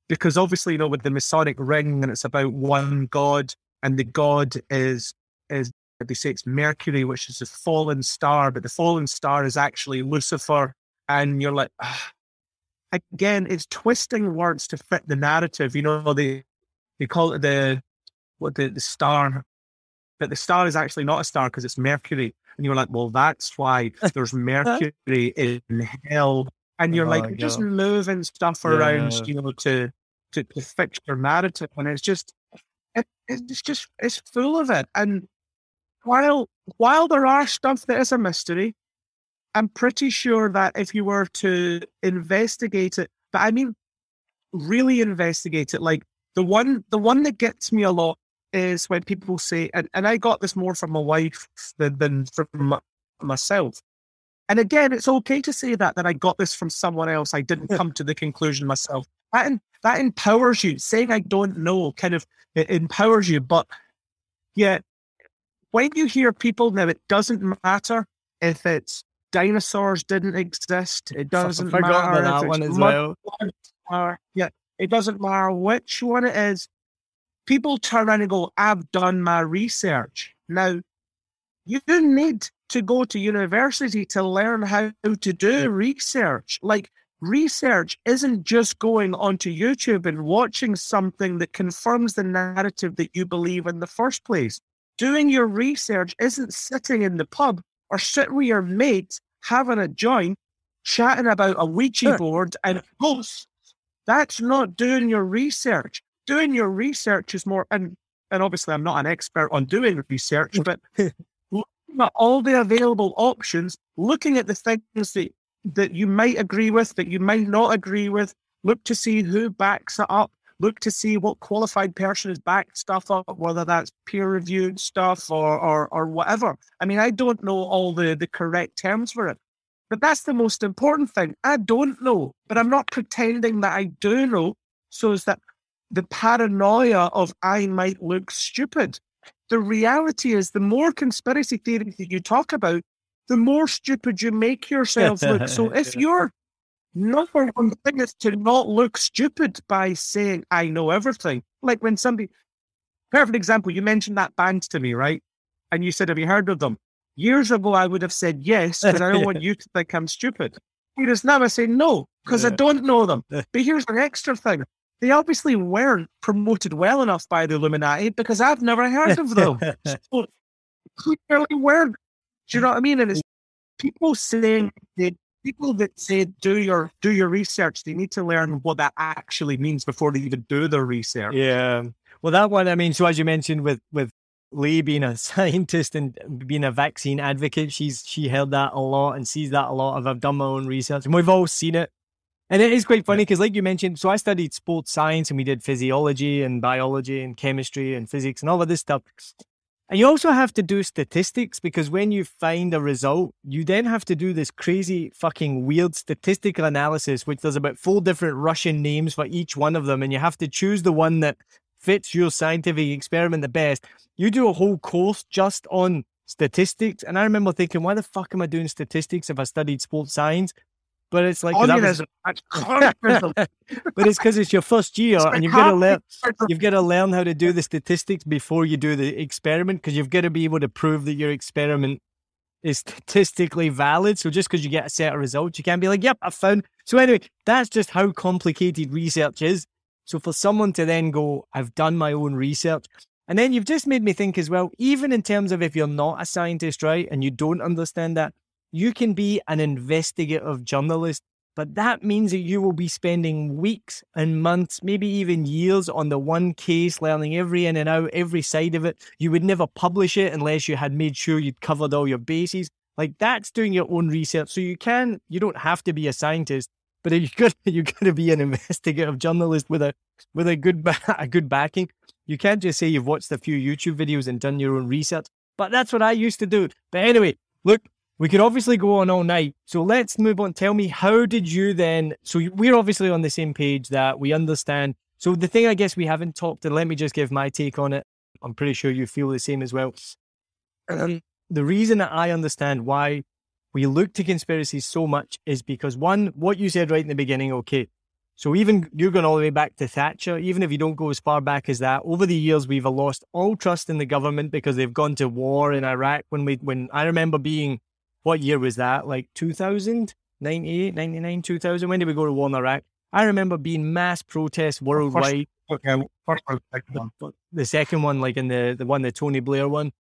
because obviously you know with the Masonic ring and it's about one God and the God is is they say it's Mercury, which is a fallen star, but the fallen star is actually Lucifer, and you're like. Ah. Again, it's twisting words to fit the narrative. You know, they they call it the what the, the star but the star is actually not a star because it's Mercury. And you're like, well, that's why there's Mercury in hell. And you're Oh, like, you're just moving stuff around, Yeah. you know, to, to to fix your narrative. And it's just, it, it's just, it's full of it. And while while there are stuff that is a mystery, I'm pretty sure that if you were to investigate it, but I mean, really investigate it, like the one the one that gets me a lot is when people say, and, and I got this more from my wife than, than from my, myself. And again, it's okay to say that that I got this from someone else. I didn't come to the conclusion myself. That en- that empowers you. Saying I don't know kind of it empowers you. But yeah, when you hear people now, it doesn't matter if it's dinosaurs didn't exist. It doesn't matter that one as well. or yeah, it doesn't matter which one it is. People turn around and go, I've done my research. Now, you need to go to university to learn how to do research. Like, research isn't just going onto YouTube and watching something that confirms the narrative that you believe in the first place. Doing your research isn't sitting in the pub or sitting with your mates having a joint, chatting about a Ouija board and ghosts. That's not doing your research. Doing your research is more, and and obviously I'm not an expert on doing research, but looking at all the available options, looking at the things that that you might agree with, that you might not agree with, look to see who backs it up, look to see what qualified person has backed stuff up, whether that's peer reviewed stuff or, or or whatever. I mean, I don't know all the the correct terms for it. But that's the most important thing. I don't know, but I'm not pretending that I do know. So is that the paranoia of I might look stupid. The reality is the more conspiracy theories that you talk about, the more stupid you make yourself look. So if your number one thing is to not look stupid by saying I know everything, like when somebody perfect example, you mentioned that band to me, right? And you said, Have you heard of them? Years ago I would have said yes, because I don't want you to think I'm stupid. Whereas now I say no, because I don't know them. But here's an extra thing. They obviously weren't promoted well enough by the Illuminati because I've never heard of them. so clearly weren't. Do you know what I mean? And it's people saying that people that say do your do your research, they need to learn what that actually means before they even do their research. Yeah. Well, that one, I mean, so as you mentioned with, with Lee being a scientist and being a vaccine advocate, she's, she held that a lot and sees that a lot. I've- I've done my own research and we've all seen it. And it is quite funny because, like you mentioned, so I studied sports science and we did physiology and biology and chemistry and physics and all of this stuff. And you also have to do statistics because when you find a result, you then have to do this crazy fucking weird statistical analysis, which there's about four different Russian names for each one of them. And you have to choose the one that fits your scientific experiment the best. You do a whole course just on statistics. And I remember thinking, why the fuck am I doing statistics if I studied sports science? But it's like, was- Communism. That's but it's because it's your first year It's and you've got to learn you've got to learn how to do the statistics before you do the experiment because you've got to be able to prove that your experiment is statistically valid. So just because you get a set of results, you can't be like, "Yep, I found." So anyway, that's just how complicated research is. So for someone to then go, "I've done my own research," and then you've just made me think as well, even in terms of if you're not a scientist, right, and you don't understand that, you can be an investigative journalist but that means that you will be spending weeks and months, maybe even years on the one case, learning every in and out, every side of it. You would never publish it unless you had made sure you'd covered all your bases. Like that's doing your own research. So you can, you don't have to be a scientist, but you got you got to be an investigative journalist with a with a good a good backing. You can't just say you've watched a few YouTube videos and done your own research. But that's what I used to do. But anyway, look, we could obviously go on all night. So let's move on. Tell me, how did you then? So we're obviously on the same page that we understand. So the thing I guess we haven't talked, and let me just give my take on it. I'm pretty sure you feel the same as well. Um, the reason that I understand why we look to conspiracies so much is because one, what you said right in the beginning, okay. So even you're going all the way back to Thatcher, even if you don't go as far back as that, over the years we've lost all trust in the government because they've gone to war in Iraq. When we, when I remember being, what year was that? Like 2000, 98, 99, 2000. When did we go to war in Iraq? I remember being mass protests worldwide. Okay, first second one. the, the second one, like in the, the one, the Tony Blair one.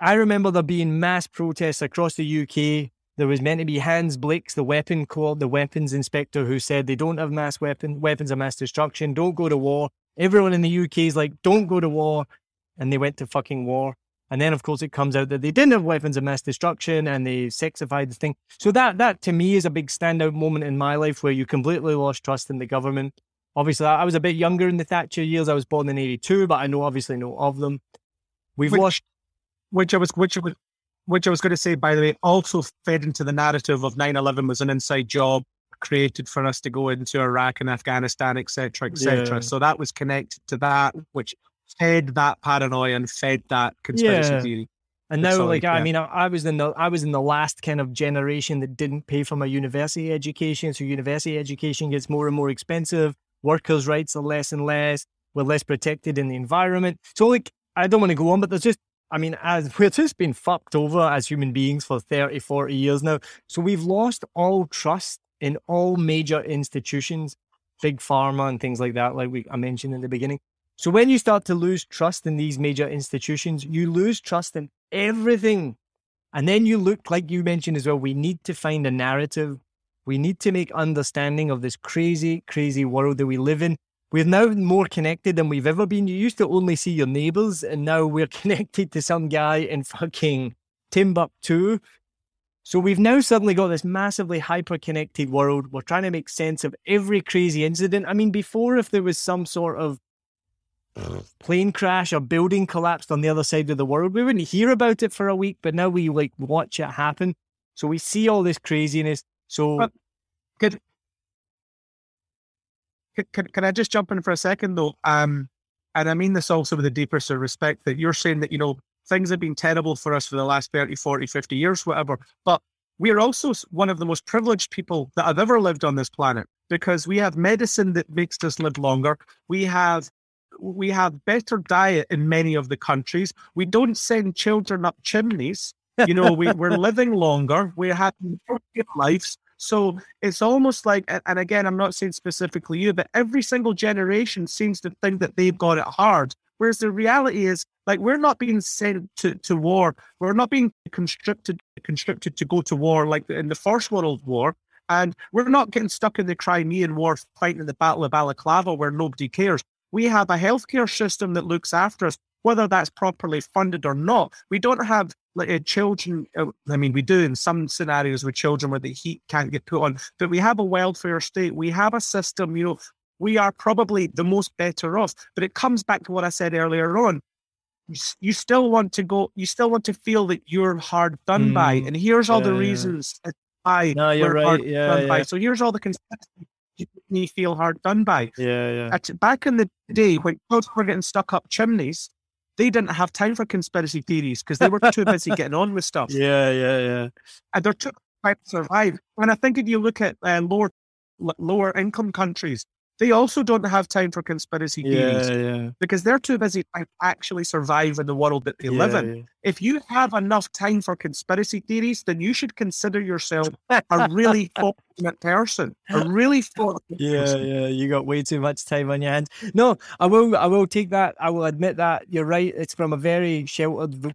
I remember there being mass protests across the UK. There was meant to be Hans Blix, the weapon called the weapons inspector, who said they don't have mass weapon weapons of mass destruction. Don't go to war. Everyone in the UK is like, don't go to war, and they went to fucking war. And then, of course, it comes out that they didn't have weapons of mass destruction and they sexified the thing. So that that to me is a big standout moment in my life where you completely lost trust in the government. Obviously, I was a bit younger in the Thatcher years. I was born in '82, but I know obviously know of them. We've Which- lost. which I was which I was which I was going to say by the way also fed into the narrative of 9/11 was an inside job created for us to go into Iraq and Afghanistan etc etc Yeah. so that was connected to that which fed that paranoia and fed that conspiracy Yeah. theory And now, like I mean, I, I was in the I was in the last kind of generation that didn't pay for my university education. So university education gets more and more expensive. Workers' rights are less and less. We're less protected in the environment. So, like, I don't want to go on, but there's just, I mean, as we're just been fucked over as human beings for 30, 40 years now. So we've lost all trust in all major institutions, big pharma and things like that, like we I mentioned in the beginning. So when you start to lose trust in these major institutions, you lose trust in everything. And then you look, like you mentioned as well, we need to find a narrative. We need to make understanding of this crazy, crazy world that we live in. We're now more connected than we've ever been. You used to only see your neighbors, and now we're connected to some guy in fucking Timbuktu. So we've now suddenly got this massively hyper connected world. We're trying to make sense of every crazy incident. I mean, before, if there was some sort of plane crash or building collapsed on the other side of the world, we wouldn't hear about it for a week, but now we like watch it happen. So we see all this craziness. So But- Can, can, I just jump in for a second though? Um, and I mean this also with the deepest of respect that you're saying that, you know, things have been terrible for us for the last 30, 40, 50 years, whatever. But we are also one of the most privileged people that have ever lived on this planet because we have medicine that makes us live longer. We have we have better diet in many of the countries. We don't send children up chimneys. You know, we, we're living longer. We're having lives. So it's almost like, and and again, I'm not saying specifically you, but every single generation seems to think that they've got it hard. Whereas the reality is, like, we're not being sent to, to war. We're not being constricted constricted to go to war like in the First World War. And we're not getting stuck in the Crimean War fighting the Battle of Balaclava where nobody cares. We have a healthcare system that looks after us, whether that's properly funded or not. We don't have like uh, children. Uh, I mean, we do in some scenarios with children where the heat can't get put on, but we have a welfare state. We have a system. You know, we are probably the most better off. But it comes back to what I said earlier on. You, you still want to go. You still want to feel that you're hard done by. Mm, And here's all the yeah, yeah. reasons as why No, you're right. hard Yeah, done by. yeah. So here's all the conspiracy me feel hard done by. yeah, yeah. At, back in the day when folks were getting stuck up chimneys, they didn't have time for conspiracy theories because they were too busy getting on with stuff. Yeah, yeah, yeah. And they're too to survive. And I think if you look at uh, lower lower income countries, they also don't have time for conspiracy theories Yeah, yeah. because they're too busy to actually survive in the world that they live in. yeah. If you have enough time for conspiracy theories, then you should consider yourself a really fortunate person. A really fortunate Yeah, yeah, you got way too much time on your hands. No, I will, I will take that. I will admit that you're right. It's from a very sheltered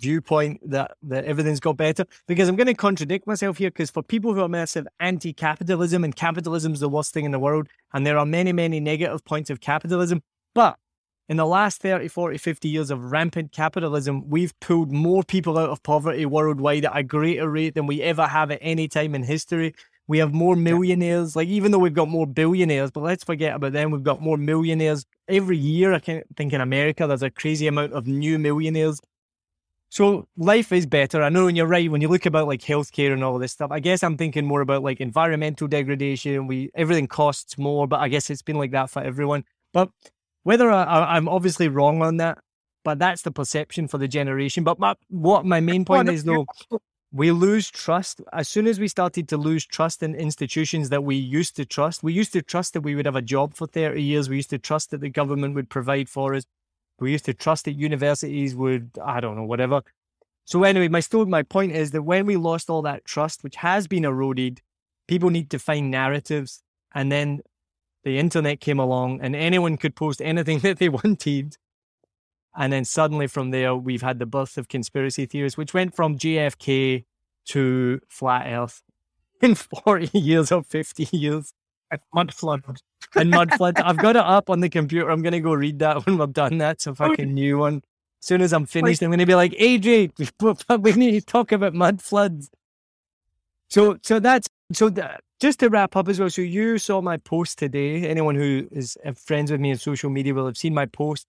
viewpoint that that everything's got better. Because I'm going to contradict myself here. Because for people who are massive anti-capitalism and capitalism's the worst thing in the world, and there are many, many negative points of capitalism, but in the last 30, 40, 50 years of rampant capitalism, we've pulled more people out of poverty worldwide at a greater rate than we ever have at any time in history. We have more millionaires, like even though we've got more billionaires, but let's forget about them. We've got more millionaires every year. I can't think in America, there's a crazy amount of new millionaires. So life is better. I know, and you're right. When you look about like healthcare and all this stuff, I guess I'm thinking more about like environmental degradation. We everything costs more, but I guess it's been like that for everyone. But whether I, I'm obviously wrong on that, but that's the perception for the generation. But my, what my main point is though, we lose trust as soon as we started to lose trust in institutions that we used to trust. We used to trust that we would have a job for 30 years. We used to trust that the government would provide for us. We used to trust that universities would, I don't know, whatever. So anyway, my story, my point is that when we lost all that trust, which has been eroded, people need to find narratives. And then the internet came along and anyone could post anything that they wanted. And then suddenly from there, we've had the birth of conspiracy theories, which went from JFK to flat earth in 40 years or 50 years. And mud flood. And mud flood. I've got it up on the computer. I'm going to go read that when we're done. That's a fucking new one. As soon as I'm finished, I'm going to be like, AJ, we need to talk about mud floods. So, so that's, so that, just to wrap up as well. So you saw my post today. Anyone who is uh, friends with me on social media will have seen my post.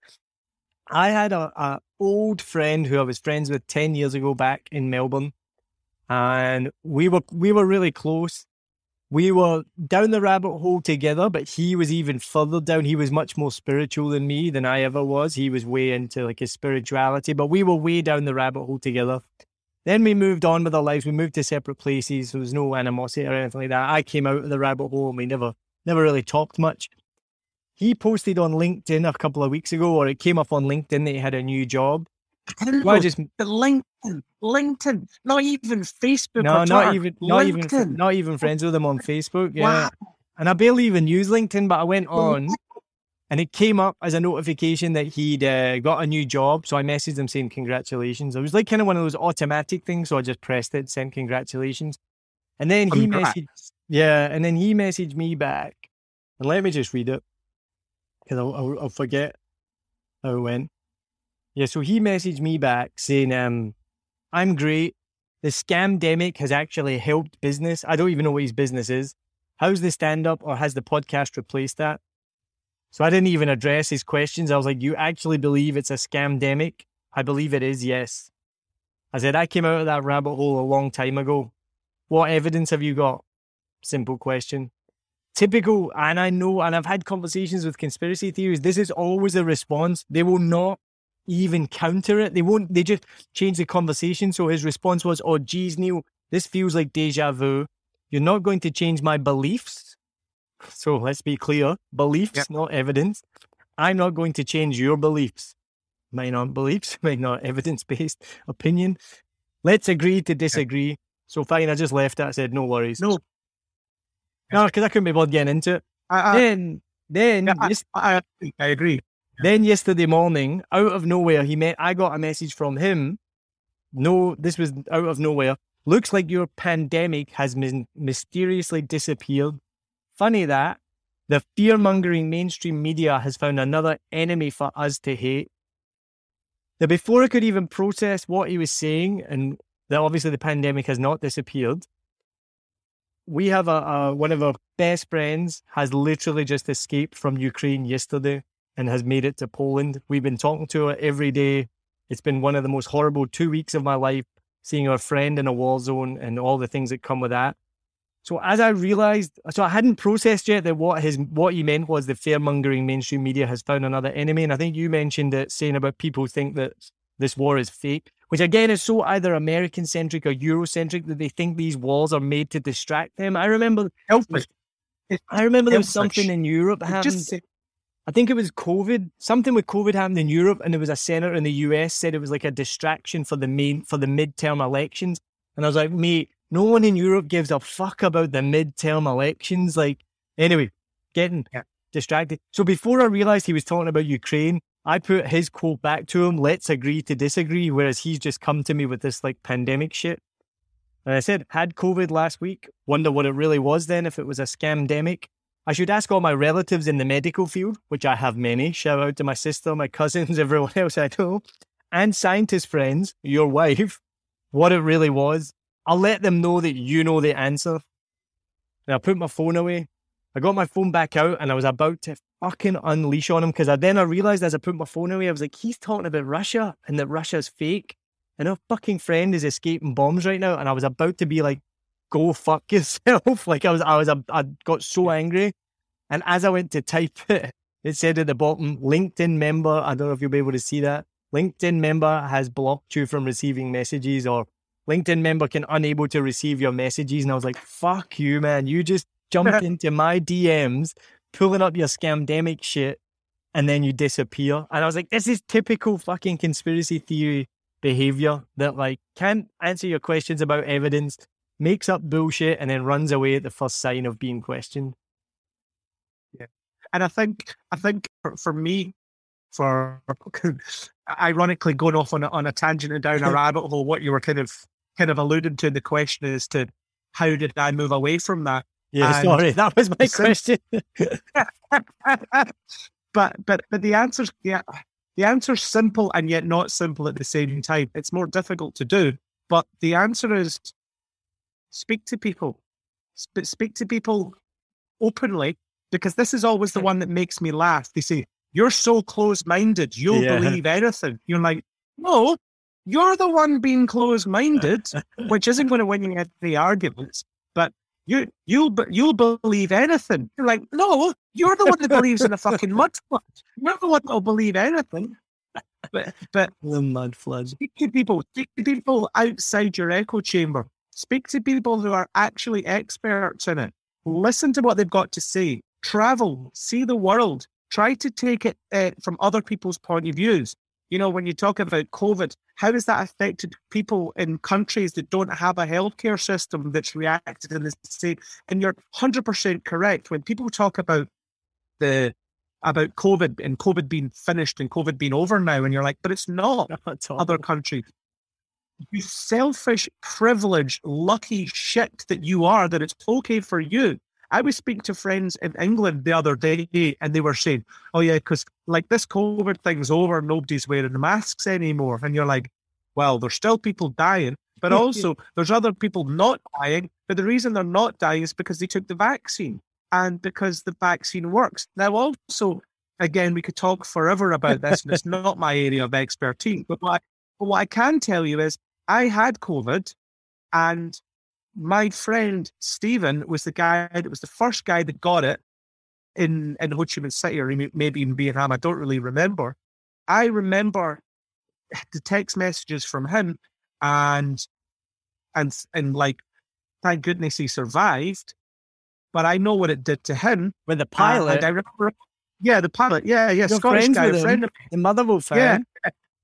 I had a, a old friend who I was friends with 10 years ago back in Melbourne and we were we were really close. We were down the rabbit hole together, but he was even further down. He was much more spiritual than me than I ever was. He was way into like his spirituality, but we were way down the rabbit hole together. Then we moved on with our lives. We moved to separate places. There was no animosity or anything like that. I came out of the rabbit hole and we never never really talked much. He posted on LinkedIn a couple of weeks ago, or it came up on LinkedIn that he had a new job. Well, just the LinkedIn, LinkedIn, not even Facebook. No, not even, not LinkedIn. even, not even friends with them on Facebook. Yeah, wow. and I barely even use LinkedIn, but I went on, and it came up as a notification that he'd uh, got a new job. So I messaged him saying congratulations. It was like kind of one of those automatic things, so I just pressed it, sent congratulations, and then he messaged, yeah, and then he messaged me back, and let me just read it because I'll, I'll, I'll forget how it went. Yeah, so he messaged me back saying, um, I'm great. The scamdemic has actually helped business. I don't even know what his business is. How's the stand up or has the podcast replaced that? So I didn't even address his questions. I was like, You actually believe it's a scamdemic? I believe it is, yes. I said, I came out of that rabbit hole a long time ago. What evidence have you got? Simple question. Typical, and I know, and I've had conversations with conspiracy theories. This is always a response. They will not even counter it. They won't, they just change the conversation. So his response was, Oh, geez, Neil, this feels like deja vu. You're not going to change my beliefs. So let's be clear beliefs, yep. not evidence. I'm not going to change your beliefs. My not beliefs, my not evidence based opinion. Let's agree to disagree. So fine, I just left it. I said, no worries. No. No, because I couldn't be bothered getting into it. I, I, then, then, yeah, I, I, I agree. Then yesterday morning, out of nowhere, he met. I got a message from him. No, this was out of nowhere. Looks like your pandemic has been mysteriously disappeared. Funny that the fear mongering mainstream media has found another enemy for us to hate. Now, before I could even process what he was saying, and that obviously the pandemic has not disappeared, we have a, a one of our best friends has literally just escaped from Ukraine yesterday and has made it to Poland. We've been talking to her every day. It's been one of the most horrible two weeks of my life, seeing our friend in a war zone and all the things that come with that. So as I realized, so I hadn't processed yet that what his what he meant was the fearmongering mainstream media has found another enemy. And I think you mentioned it saying about people think that this war is fake, which again is so either American centric or Eurocentric that they think these walls are made to distract them. I remember I remember there was something in Europe happened. Just, I think it was COVID. Something with COVID happened in Europe, and there was a senator in the US said it was like a distraction for the main for the midterm elections. And I was like, mate, no one in Europe gives a fuck about the midterm elections. Like, anyway, getting yeah. distracted. So before I realized he was talking about Ukraine, I put his quote back to him, let's agree to disagree, whereas he's just come to me with this like pandemic shit. And I said, had COVID last week, wonder what it really was then, if it was a scamdemic. I should ask all my relatives in the medical field, which I have many. Shout out to my sister, my cousins, everyone else I know, and scientist friends, your wife, what it really was. I'll let them know that you know the answer. And I put my phone away. I got my phone back out and I was about to fucking unleash on him because I then I realized as I put my phone away, I was like, he's talking about Russia and that Russia's fake. And our fucking friend is escaping bombs right now. And I was about to be like, go fuck yourself. like I was, I was, I got so angry. And as I went to type it, it said at the bottom, LinkedIn member. I don't know if you'll be able to see that. LinkedIn member has blocked you from receiving messages or LinkedIn member can unable to receive your messages. And I was like, fuck you, man. You just jumped into my DMs, pulling up your scamdemic shit, and then you disappear. And I was like, this is typical fucking conspiracy theory behavior that like can't answer your questions about evidence, makes up bullshit, and then runs away at the first sign of being questioned. Yeah. And I think I think for, for me, for ironically going off on a, on a tangent and down a rabbit hole, what you were kind of kind of alluding to in the question is to how did I move away from that? Yeah, And sorry, that was my question. but but but the answer's yeah the answer's simple and yet not simple at the same time. It's more difficult to do, but the answer is speak to people. Sp- speak to people openly because this is always the one that makes me laugh. They say, You're so close minded, you'll Yeah. believe anything. You're like, No, you're the one being close minded, which isn't going to win you any arguments. But you, you'll, you'll believe anything. You're like, No, you're the one that believes in a fucking mud flood. You're the one that'll believe anything. But, but the mud floods. speak to people, speak to people outside your echo chamber. Speak to people who are actually experts in it. Listen to what they've got to say. Travel, see the world. Try to take it uh, from other people's point of views. You know, when you talk about COVID, how has that affected people in countries that don't have a healthcare system that's reacted in the same? And you're 100% correct. When people talk about the about COVID and COVID being finished and COVID being over now, and you're like, but it's not other countries. You selfish, privileged, lucky shit that you are, that it's okay for you. I was speaking to friends in England the other day and they were saying, oh, yeah, because like this COVID thing's over, nobody's wearing masks anymore. And you're like, well, there's still people dying, but also there's other people not dying. But the reason they're not dying is because they took the vaccine and because the vaccine works. Now, also, again, we could talk forever about this, and it's not my area of expertise. But what I, but what I can tell you is, I had COVID, and my friend Stephen was the guy that was the first guy that got it in in Ho Chi Minh City, or maybe in Vietnam. I don't really remember. I remember the text messages from him, and and and like, thank goodness he survived. But I know what it did to him. With the pilot, and I remember, yeah, the pilot. Yeah, yeah, You're Scottish guy, with a him? friend of the Motherwell fan.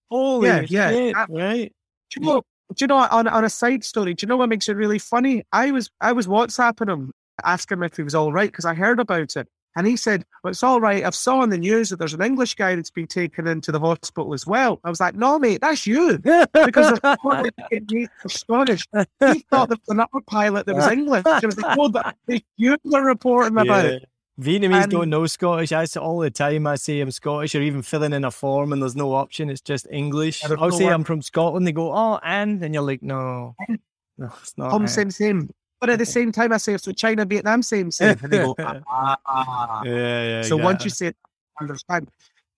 Holy Yeah, yeah. shit, right? Do you know? Do you know? On on a side story, do you know what makes it really funny? I was I was WhatsApping him, asking him if he was all right because I heard about it, and he said, "Well, it's all right. I've saw on the news that there's an English guy that's been taken into the hospital as well." I was like, "No, mate, that's you." Because totally. He thought there was another pilot that was English. I was like, "No, but you were reporting about it." Vietnamese And- don't know Scottish. I say all the time. I say I'm Scottish, or even filling in a form, and there's no option. It's just English. I'll say. I'm from Scotland. They go, oh, and and you're like, no, no, it's not. Home same same. But at the same time, I say, "So China, Vietnam, same same," and they go, "Ah." ah. Yeah, yeah. So once you say it, I understand.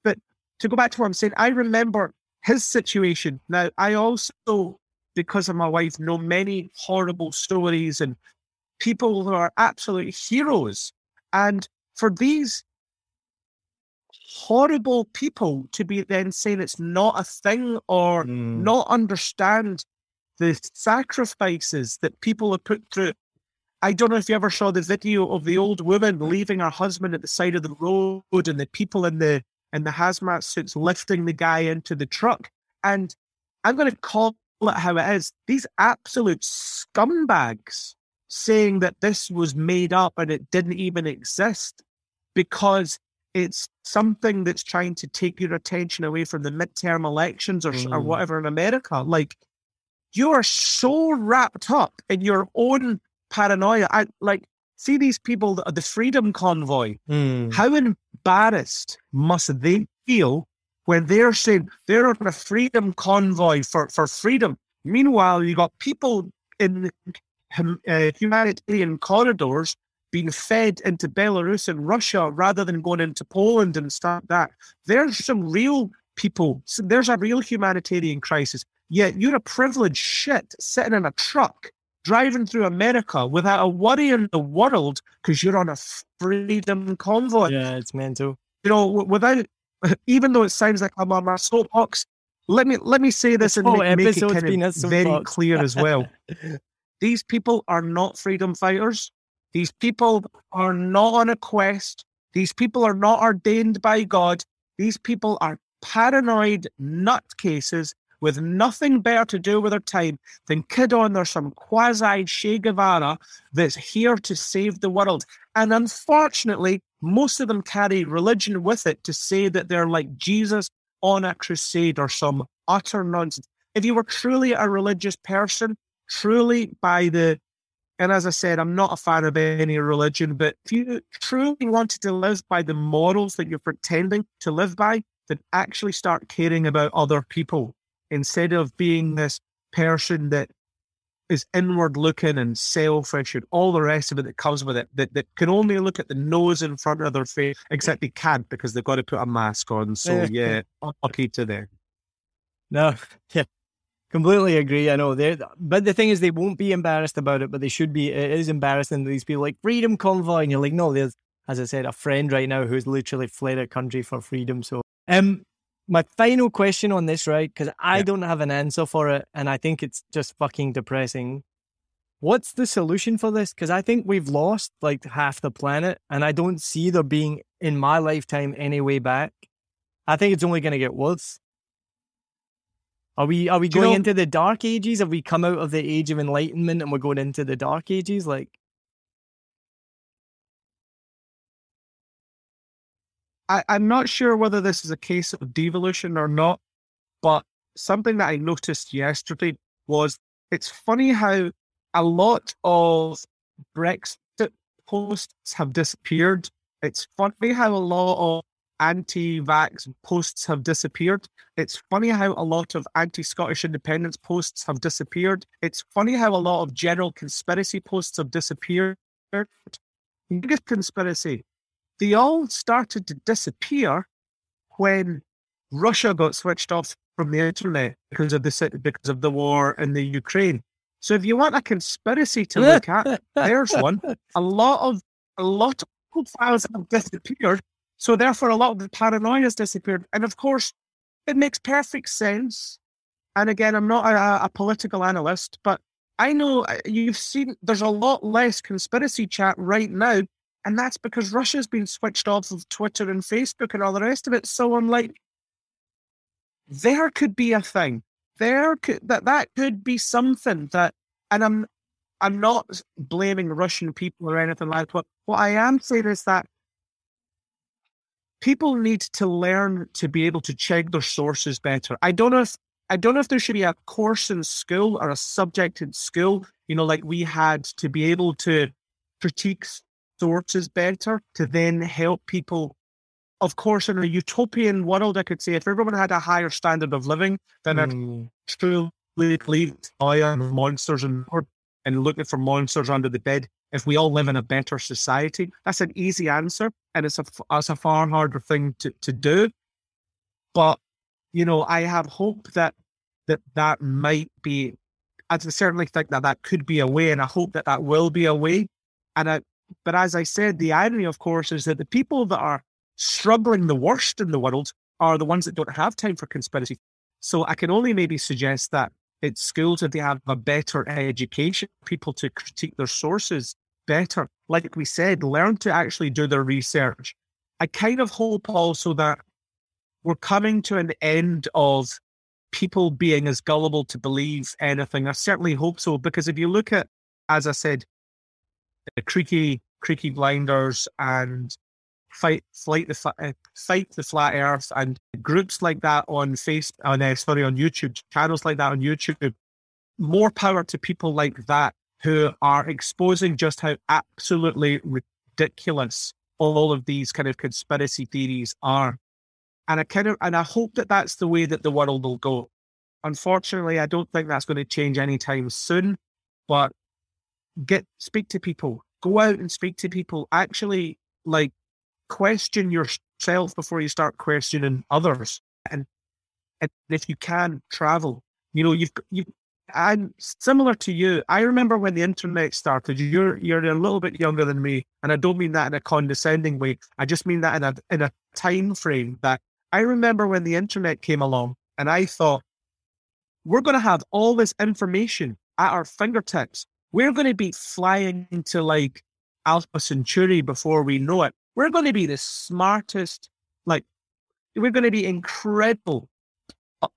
But to go back to what I'm saying, I remember his situation. Now, I also, because of my wife, know many horrible stories and people who are absolute heroes. And for these horrible people to be then saying it's not a thing or Mm. not understand the sacrifices that people have put through. I don't know if you ever saw the video of the old woman leaving her husband at the side of the road and the people in the in the hazmat suits lifting the guy into the truck. And I'm going to call it how it is. These absolute scumbags saying that this was made up and it didn't even exist because it's something that's trying to take your attention away from the midterm elections or, or Mm. whatever in America. Like, you are so wrapped up in your own paranoia. I like see these people, the, the Freedom Convoy. Mm. How embarrassed must they feel when they're saying they're on a freedom convoy for, for freedom? Meanwhile, you got people in hum- uh, humanitarian corridors being fed into Belarus and Russia rather than going into Poland and stuff like that. There's some real people. So there's a real humanitarian crisis. Yet you're a privileged shit sitting in a truck driving through America without a worry in the world because you're on a freedom convoy Yeah, it's mental. you know, without, even though it sounds like I'm on my soapbox, let me let me say this, This and make, make it kind of very clear as well. These people are not freedom fighters. These people are not on a quest. These people are not ordained by God. These people are paranoid nutcases with nothing better to do with their time than kid on there's some quasi Che Guevara that's here to save the world. And unfortunately, most of them carry religion with it to say that they're like Jesus on a crusade or some utter nonsense. If you were truly a religious person, truly by the and as I said, I'm not a fan of any religion, but if you truly wanted to live by the morals that you're pretending to live by, then actually start caring about other people instead of being this person that is inward looking and selfish and all the rest of it that comes with it, that, that can only look at the nose in front of their face, except they can't because they've got to put a mask on. So, eh. yeah, unlucky to them. No, yeah, completely agree. I know they, but the thing is, they won't be embarrassed about it, but they should be. It is embarrassing that these people like freedom convoy, and you're like, no, there's, as I said, a friend right now who's literally fled a country for freedom. So, um, my final question on this, right? Because I Yeah. don't have an answer for it, and I think it's just fucking depressing. What's the solution for this? Because I think we've lost like half the planet, and I don't see there being in my lifetime any way back. I think it's only going to get worse. Are we are we Do you going know- into the dark ages? Have we come out of the age of enlightenment and we're going into the dark ages? Like, I, I'm not sure whether this is a case of devolution or not, but something that I noticed yesterday was it's funny how a lot of Brexit posts have disappeared. It's funny how a lot of anti vax posts have disappeared. It's funny how a lot of anti Scottish independence posts have disappeared. It's funny how a lot of general conspiracy posts have disappeared. Biggest conspiracy they all started to disappear when Russia got switched off from the internet because of the because of the war in the Ukraine. So if you want a conspiracy to look at, there's one. A lot of a lot of files have disappeared. So therefore, a lot of the paranoia has disappeared. And of course, it makes perfect sense. And again, I'm not a, a political analyst, but I know uh, you've seen there's a lot less conspiracy chat right now and that's because Russia's been switched off of Twitter and Facebook and all the rest of it. So I'm like, there could be a thing. There could that that could be something that, and I'm I'm not blaming Russian people or anything like that. What I am saying is that people need to learn to be able to check their sources better. I don't know if I don't know if there should be a course in school or a subject in school, you know, like we had to be able to critique sources better to then help people. Of course, in a utopian world, I could say if everyone had a higher standard of living, then I'd mm, truly believe I am monsters and and looking for monsters under the bed. If we all live in a better society, that's an easy answer, and it's a it's a far harder thing to, to do. But you know, I have hope that that that might be. I certainly think that that could be a way, and I hope that that will be a way. And I, but as I said, the irony, of course, is that the people that are struggling the worst in the world are the ones that don't have time for conspiracy. So I can only maybe suggest that it's schools if they have a better education, people to critique their sources better. Like we said, learn to actually do their research. I kind of hope also that we're coming to an end of people being as gullible to believe anything. I certainly hope so, because if you look at, as I said, the creaky, creaky blinders and fight, flight the uh, fight the flat Earth and groups like that on face on uh, sorry on YouTube channels like that on YouTube. More power to people like that who are exposing just how absolutely ridiculous all of these kind of conspiracy theories are. And I kind of and I hope that that's the way that the world will go. Unfortunately, I don't think that's going to change anytime soon. But get speak to people, go out and speak to people. Actually, like question yourself before you start questioning others. And, and if you can travel, you know, you've you. I'm similar to you. I remember when the internet started. You're you're a little bit younger than me, and I don't mean that in a condescending way. I just mean that in a in a time frame that I remember when the internet came along. And I thought, we're going to have all this information at our fingertips. We're going to be flying into like Alpha Centauri before we know it. We're going to be the smartest, like, we're going to be incredible.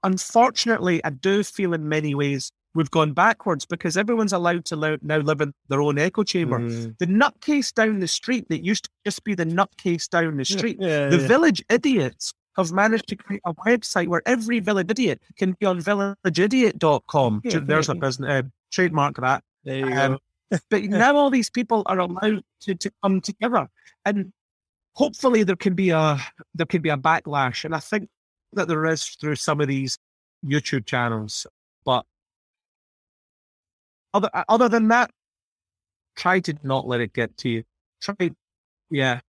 Unfortunately, I do feel in many ways we've gone backwards because everyone's allowed to lo- now live in their own echo chamber. Mm. The nutcase down the street that used to just be the nutcase down the street, Yeah, the yeah. village idiots have managed to create a website where every village idiot can be on villageidiot.com. Yeah. There's a business uh, trademark that. There you Um, go. but now all these people are allowed to, to come together, and hopefully there can be a there can be a backlash, and I think that there is through some of these YouTube channels. But other uh, other than that, try to not let it get to you. Try, yeah.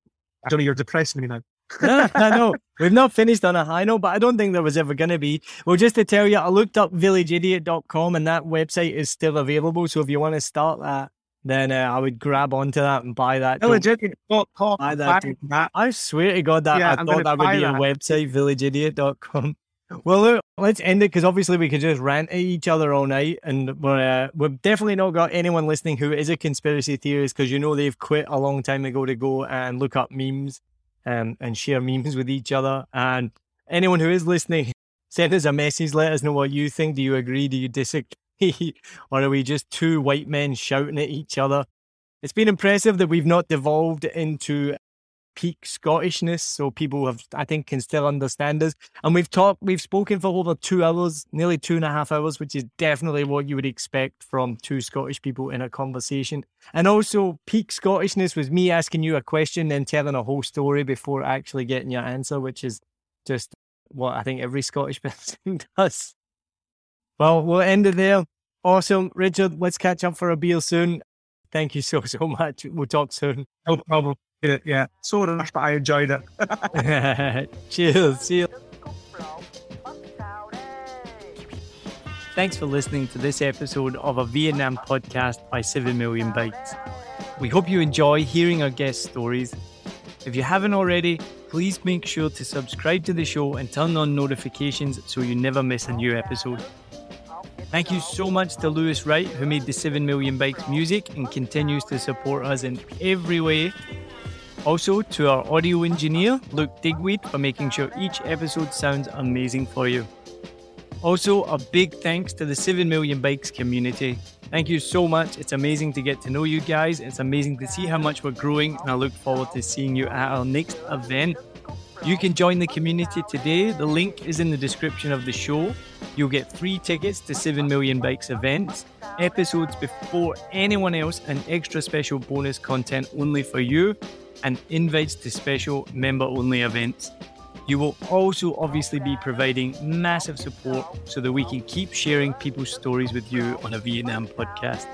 I don't know. You're depressing me now. I know. We've not finished on a high note, but I don't think there was ever going to be. Well, just to tell you, I looked up villageidiot.com and that website is still available. So if you want to start that, then uh, I would grab onto that and buy that. Don't- Villageidiot.com. Buy that, that. I swear to God that Yeah, I I'm thought that would buy be a that. website, villageidiot.com. Well, look, let's end it because obviously we could just rant at each other all night, and we're uh, we've definitely not got anyone listening who is a conspiracy theorist because you know they've quit a long time ago to go and look up memes um, and share memes with each other. And anyone who is listening, send us a message. Let us know what you think. Do you agree? Do you disagree? or are we just two white men shouting at each other? It's been impressive that we've not devolved into peak Scottishness, so people have, I think, can still understand us. And we've talked, we've spoken for over two hours, nearly two and a half hours, which is definitely what you would expect from two Scottish people in a conversation. And also, peak Scottishness was me asking you a question, and telling a whole story before actually getting your answer, which is just what I think every Scottish person does. Well, we'll end it there. Awesome. Richard, let's catch up for a beer soon. Thank you so, so much. We'll talk soon. No problem. Yeah, yeah. So rushed, but I enjoyed it. Cheers. See you. trứng cút lộn bắp xào đây Thanks for listening to this episode of a Vietnam podcast by 7 Million Bikes. We hope you enjoy hearing our guest stories. If you haven't already, please make sure to subscribe to the show and turn on notifications so you never miss a new episode. Thank you so much to Lewis Wright, who made the 7 Million Bikes music and continues to support us in every way. Also, to our audio engineer, Luke Digweed, for making sure each episode sounds amazing for you. Also, a big thanks to the 7 Million Bikes community. Thank you so much. It's amazing to get to know you guys. It's amazing to see how much we're growing, and I look forward to seeing you at our next event. You can join the community today. The link is in the description of the show. You'll get free tickets to 7 Million Bikes events, episodes before anyone else, and extra special bonus content only for you, and invites to special member only events. You will also obviously be providing massive support so that we can keep sharing people's stories with you on a Vietnam podcast.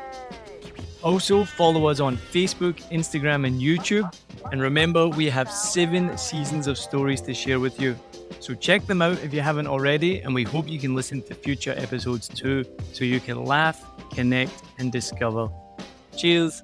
Also, follow us on Facebook, Instagram, and YouTube. And remember, we have seven seasons of stories to share with you. So check them out if you haven't already, and we hope you can listen to future episodes too, so you can laugh, connect, and discover. Cheers!